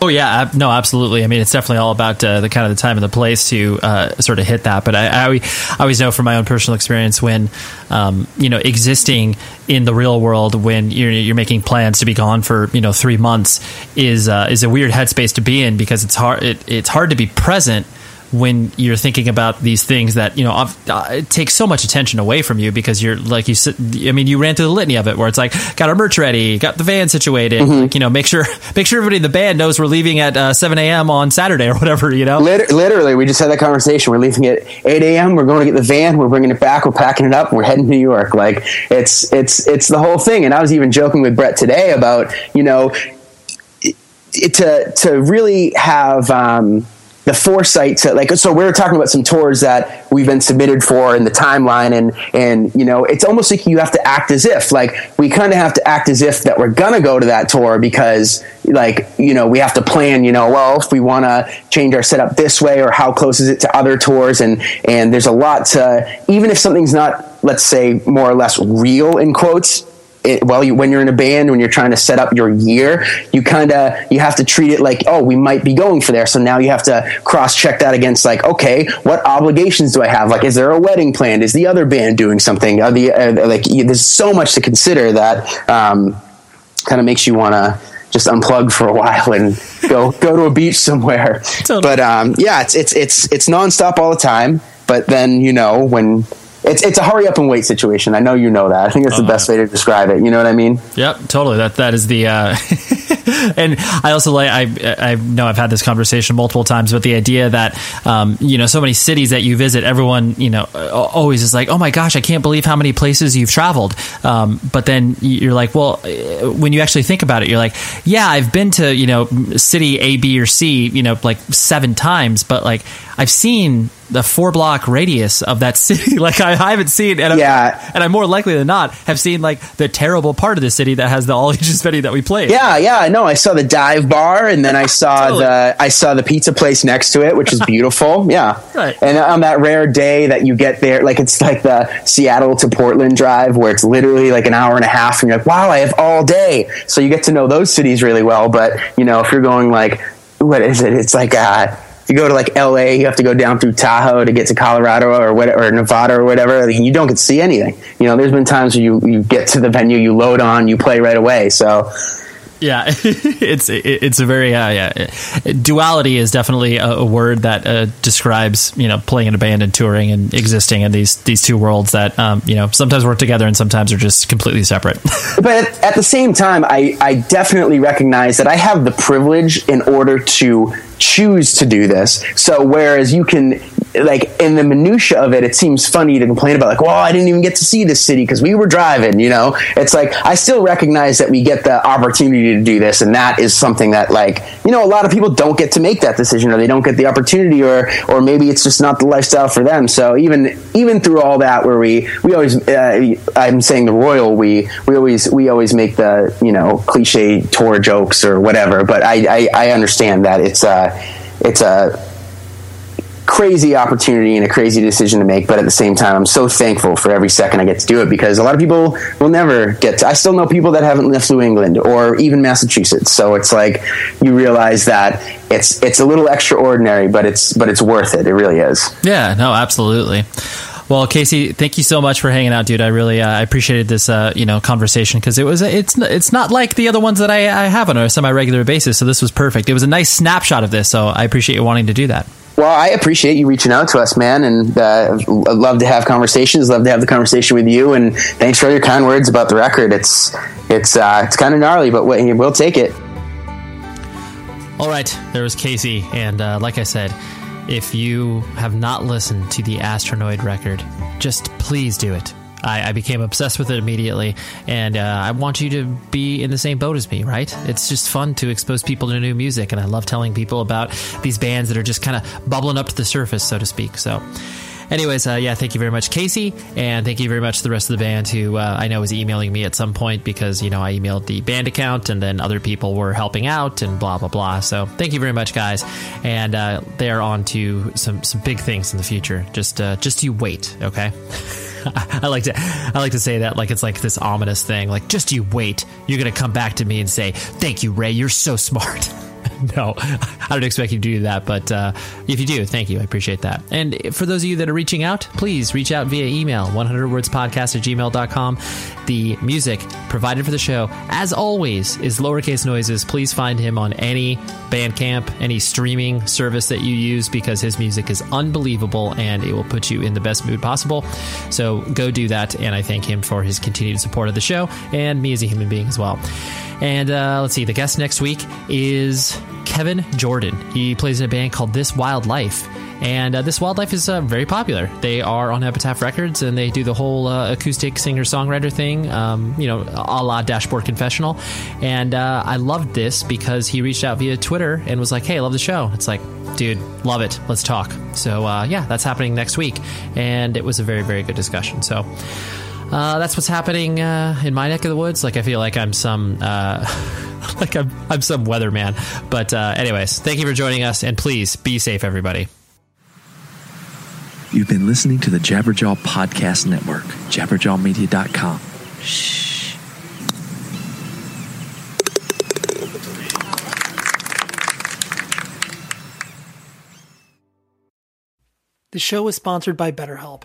Oh yeah, no, absolutely. I mean, it's definitely all about uh, the kind of the time and the place to uh, sort of hit that. But I, I, I, always know from my own personal experience when um, you know existing in the real world when you're, you're making plans to be gone for you know three months is uh, is a weird headspace to be in because it's hard it, it's hard to be present when you're thinking about these things that you know uh, it takes so much attention away from you because you're like you said. I mean you ran through the litany of it where it's like got our merch ready got the van situated mm-hmm. like, you know make sure [LAUGHS] make sure everybody in the band knows we're leaving at uh, 7 a.m on Saturday or whatever you know literally we just had that conversation we're leaving at 8 a.m we're going to get the van we're bringing it back we're packing it up we're heading to New York like it's it's it's the whole thing and I was even joking with Brett today about you know it, to to really have um, the foresight to like so we are talking about some tours that we've been submitted for in the timeline and and you know it's almost like you have to act as if like we kind of have to act as if that we're gonna go to that tour because like you know we have to plan you know well if we want to change our setup this way or how close is it to other tours and and there's a lot to even if something's not let's say more or less real in quotes it, well, you, when you're in a band, when you're trying to set up your year, you kind of you have to treat it like, oh, we might be going for there. So now you have to cross check that against like, okay, what obligations do I have? Like, is there a wedding planned? Is the other band doing something? Are the uh, like, there's so much to consider that um, kind of makes you want to just unplug for a while and go go to a beach somewhere. Totally. But um, yeah, it's it's it's it's nonstop all the time. But then you know when it's it's a hurry up and wait situation. I know you know that. I think that's the uh, best way to describe it. You know what I mean? Yep, totally. That that is the uh, [LAUGHS] [LAUGHS] and I also like I I know I've had this conversation multiple times, but the idea that um, you know so many cities that you visit, everyone you know always is like, oh my gosh, I can't believe how many places you've traveled. Um, but then you're like, well, when you actually think about it, you're like, yeah, I've been to you know city A, B, or C, you know, like seven times, but like I've seen the four block radius of that [LAUGHS] city. like I, I haven't seen, and yeah, I'm, and I'm more likely than not have seen like the terrible part of the city that has the all [LAUGHS] ages venue that we played. Yeah, yeah, I know. I saw the dive bar, and then I saw totally. the I saw the pizza place next to it, which is [LAUGHS] beautiful. yeah, right. And on that rare day that you get there, like it's like the Seattle to Portland drive, where it's literally like an hour and a half, and you're like, wow, I have all day. So you get to know those cities really well. But you know, if you're going like, what is it? It's like. Uh, you go to like LA, you have to go down through Tahoe to get to Colorado or whatever, or Nevada or whatever. You don't get to see anything. You know, there's been times where you, you get to the venue, you load on, you play right away. So, yeah, [LAUGHS] it's it's a very uh, yeah. Duality is definitely a, a word that uh, describes you know playing in a band and touring and existing in these these two worlds that um, you know sometimes work together and sometimes are just completely separate. [LAUGHS] but at, at the same time, I I definitely recognize that I have the privilege in order to choose to do this. So whereas you can like in the minutia of it, it seems funny to complain about like, well, I didn't even get to see this city because we were driving. You know, it's like I still recognize that we get the opportunity to do this, and that is something that like you know a lot of people don't get to make that decision, or they don't get the opportunity, or or maybe it's just not the lifestyle for them. So even even through all that, where we we always uh, I'm saying the royal we we always we always make the you know cliche tour jokes or whatever, but I I, I understand that it's uh it's a crazy opportunity and a crazy decision to make, but at the same time, I'm so thankful for every second I get to do it because a lot of people will never get to. I still know people that haven't left New England or even Massachusetts, so it's like you realize that it's it's a little extraordinary, but it's but it's worth it. It really is. Yeah, no, absolutely. Well, Casey, thank you so much for hanging out, dude. I really uh, I appreciated this uh, you know conversation because it was it's it's not like the other ones that I, I have on a semi regular basis. So this was perfect. It was a nice snapshot of this. So I appreciate you wanting to do that. Well, I appreciate you reaching out to us, man, and uh, I'd love to have conversations. Love to have the conversation with you, and thanks for all your kind words about the record. It's it's uh, it's kind of gnarly, but we'll take it. All right, there was Casey, and uh, like I said, if you have not listened to the Astronoid record, just please do it. I, I became obsessed with it immediately, and uh, I want you to be in the same boat as me, right? It's just fun to expose people to new music, and I love telling people about these bands that are just kind of bubbling up to the surface, so to speak. So, anyways, uh, yeah, thank you very much, Casey, and thank you very much to the rest of the band who uh, I know was emailing me at some point because you know I emailed the band account, and then other people were helping out, and blah blah blah. So thank you very much, guys, and uh, they're on to some some big things in the future. Just uh, just you wait, okay. [LAUGHS] [LAUGHS] I like to I like to say that like it's like this ominous thing. Like just you wait, you're gonna come back to me and say, "Thank you, Ray. You're so smart." [LAUGHS] [LAUGHS] no, I don't expect you to do that, but uh, if you do, thank you. I appreciate that. And for those of you that are reaching out, please reach out via email 100wordspodcast at gmail.com. The music provided for the show, as always, is lowercase noises. Please find him on any Bandcamp, any streaming service that you use because his music is unbelievable and it will put you in the best mood possible. So go do that. And I thank him for his continued support of the show and me as a human being as well. And uh, let's see, the guest next week is Kevin Jordan. He plays in a band called This Wild Life. And uh, This Wild Life is uh, very popular. They are on Epitaph Records and they do the whole uh, acoustic singer songwriter thing, um, you know, a la Dashboard Confessional. And uh, I loved this because he reached out via Twitter and was like, hey, I love the show. It's like, dude, love it. Let's talk. So, uh, yeah, that's happening next week. And it was a very, very good discussion. So, uh, that's what's happening uh, in my neck of the woods. Like I feel like I'm some uh, [LAUGHS] like I'm I'm some weatherman. But uh, anyways, thank you for joining us, and please be safe, everybody. You've been listening to the Jabberjaw Podcast Network, jabberjawmedia.com. Shh. The show is sponsored by BetterHelp.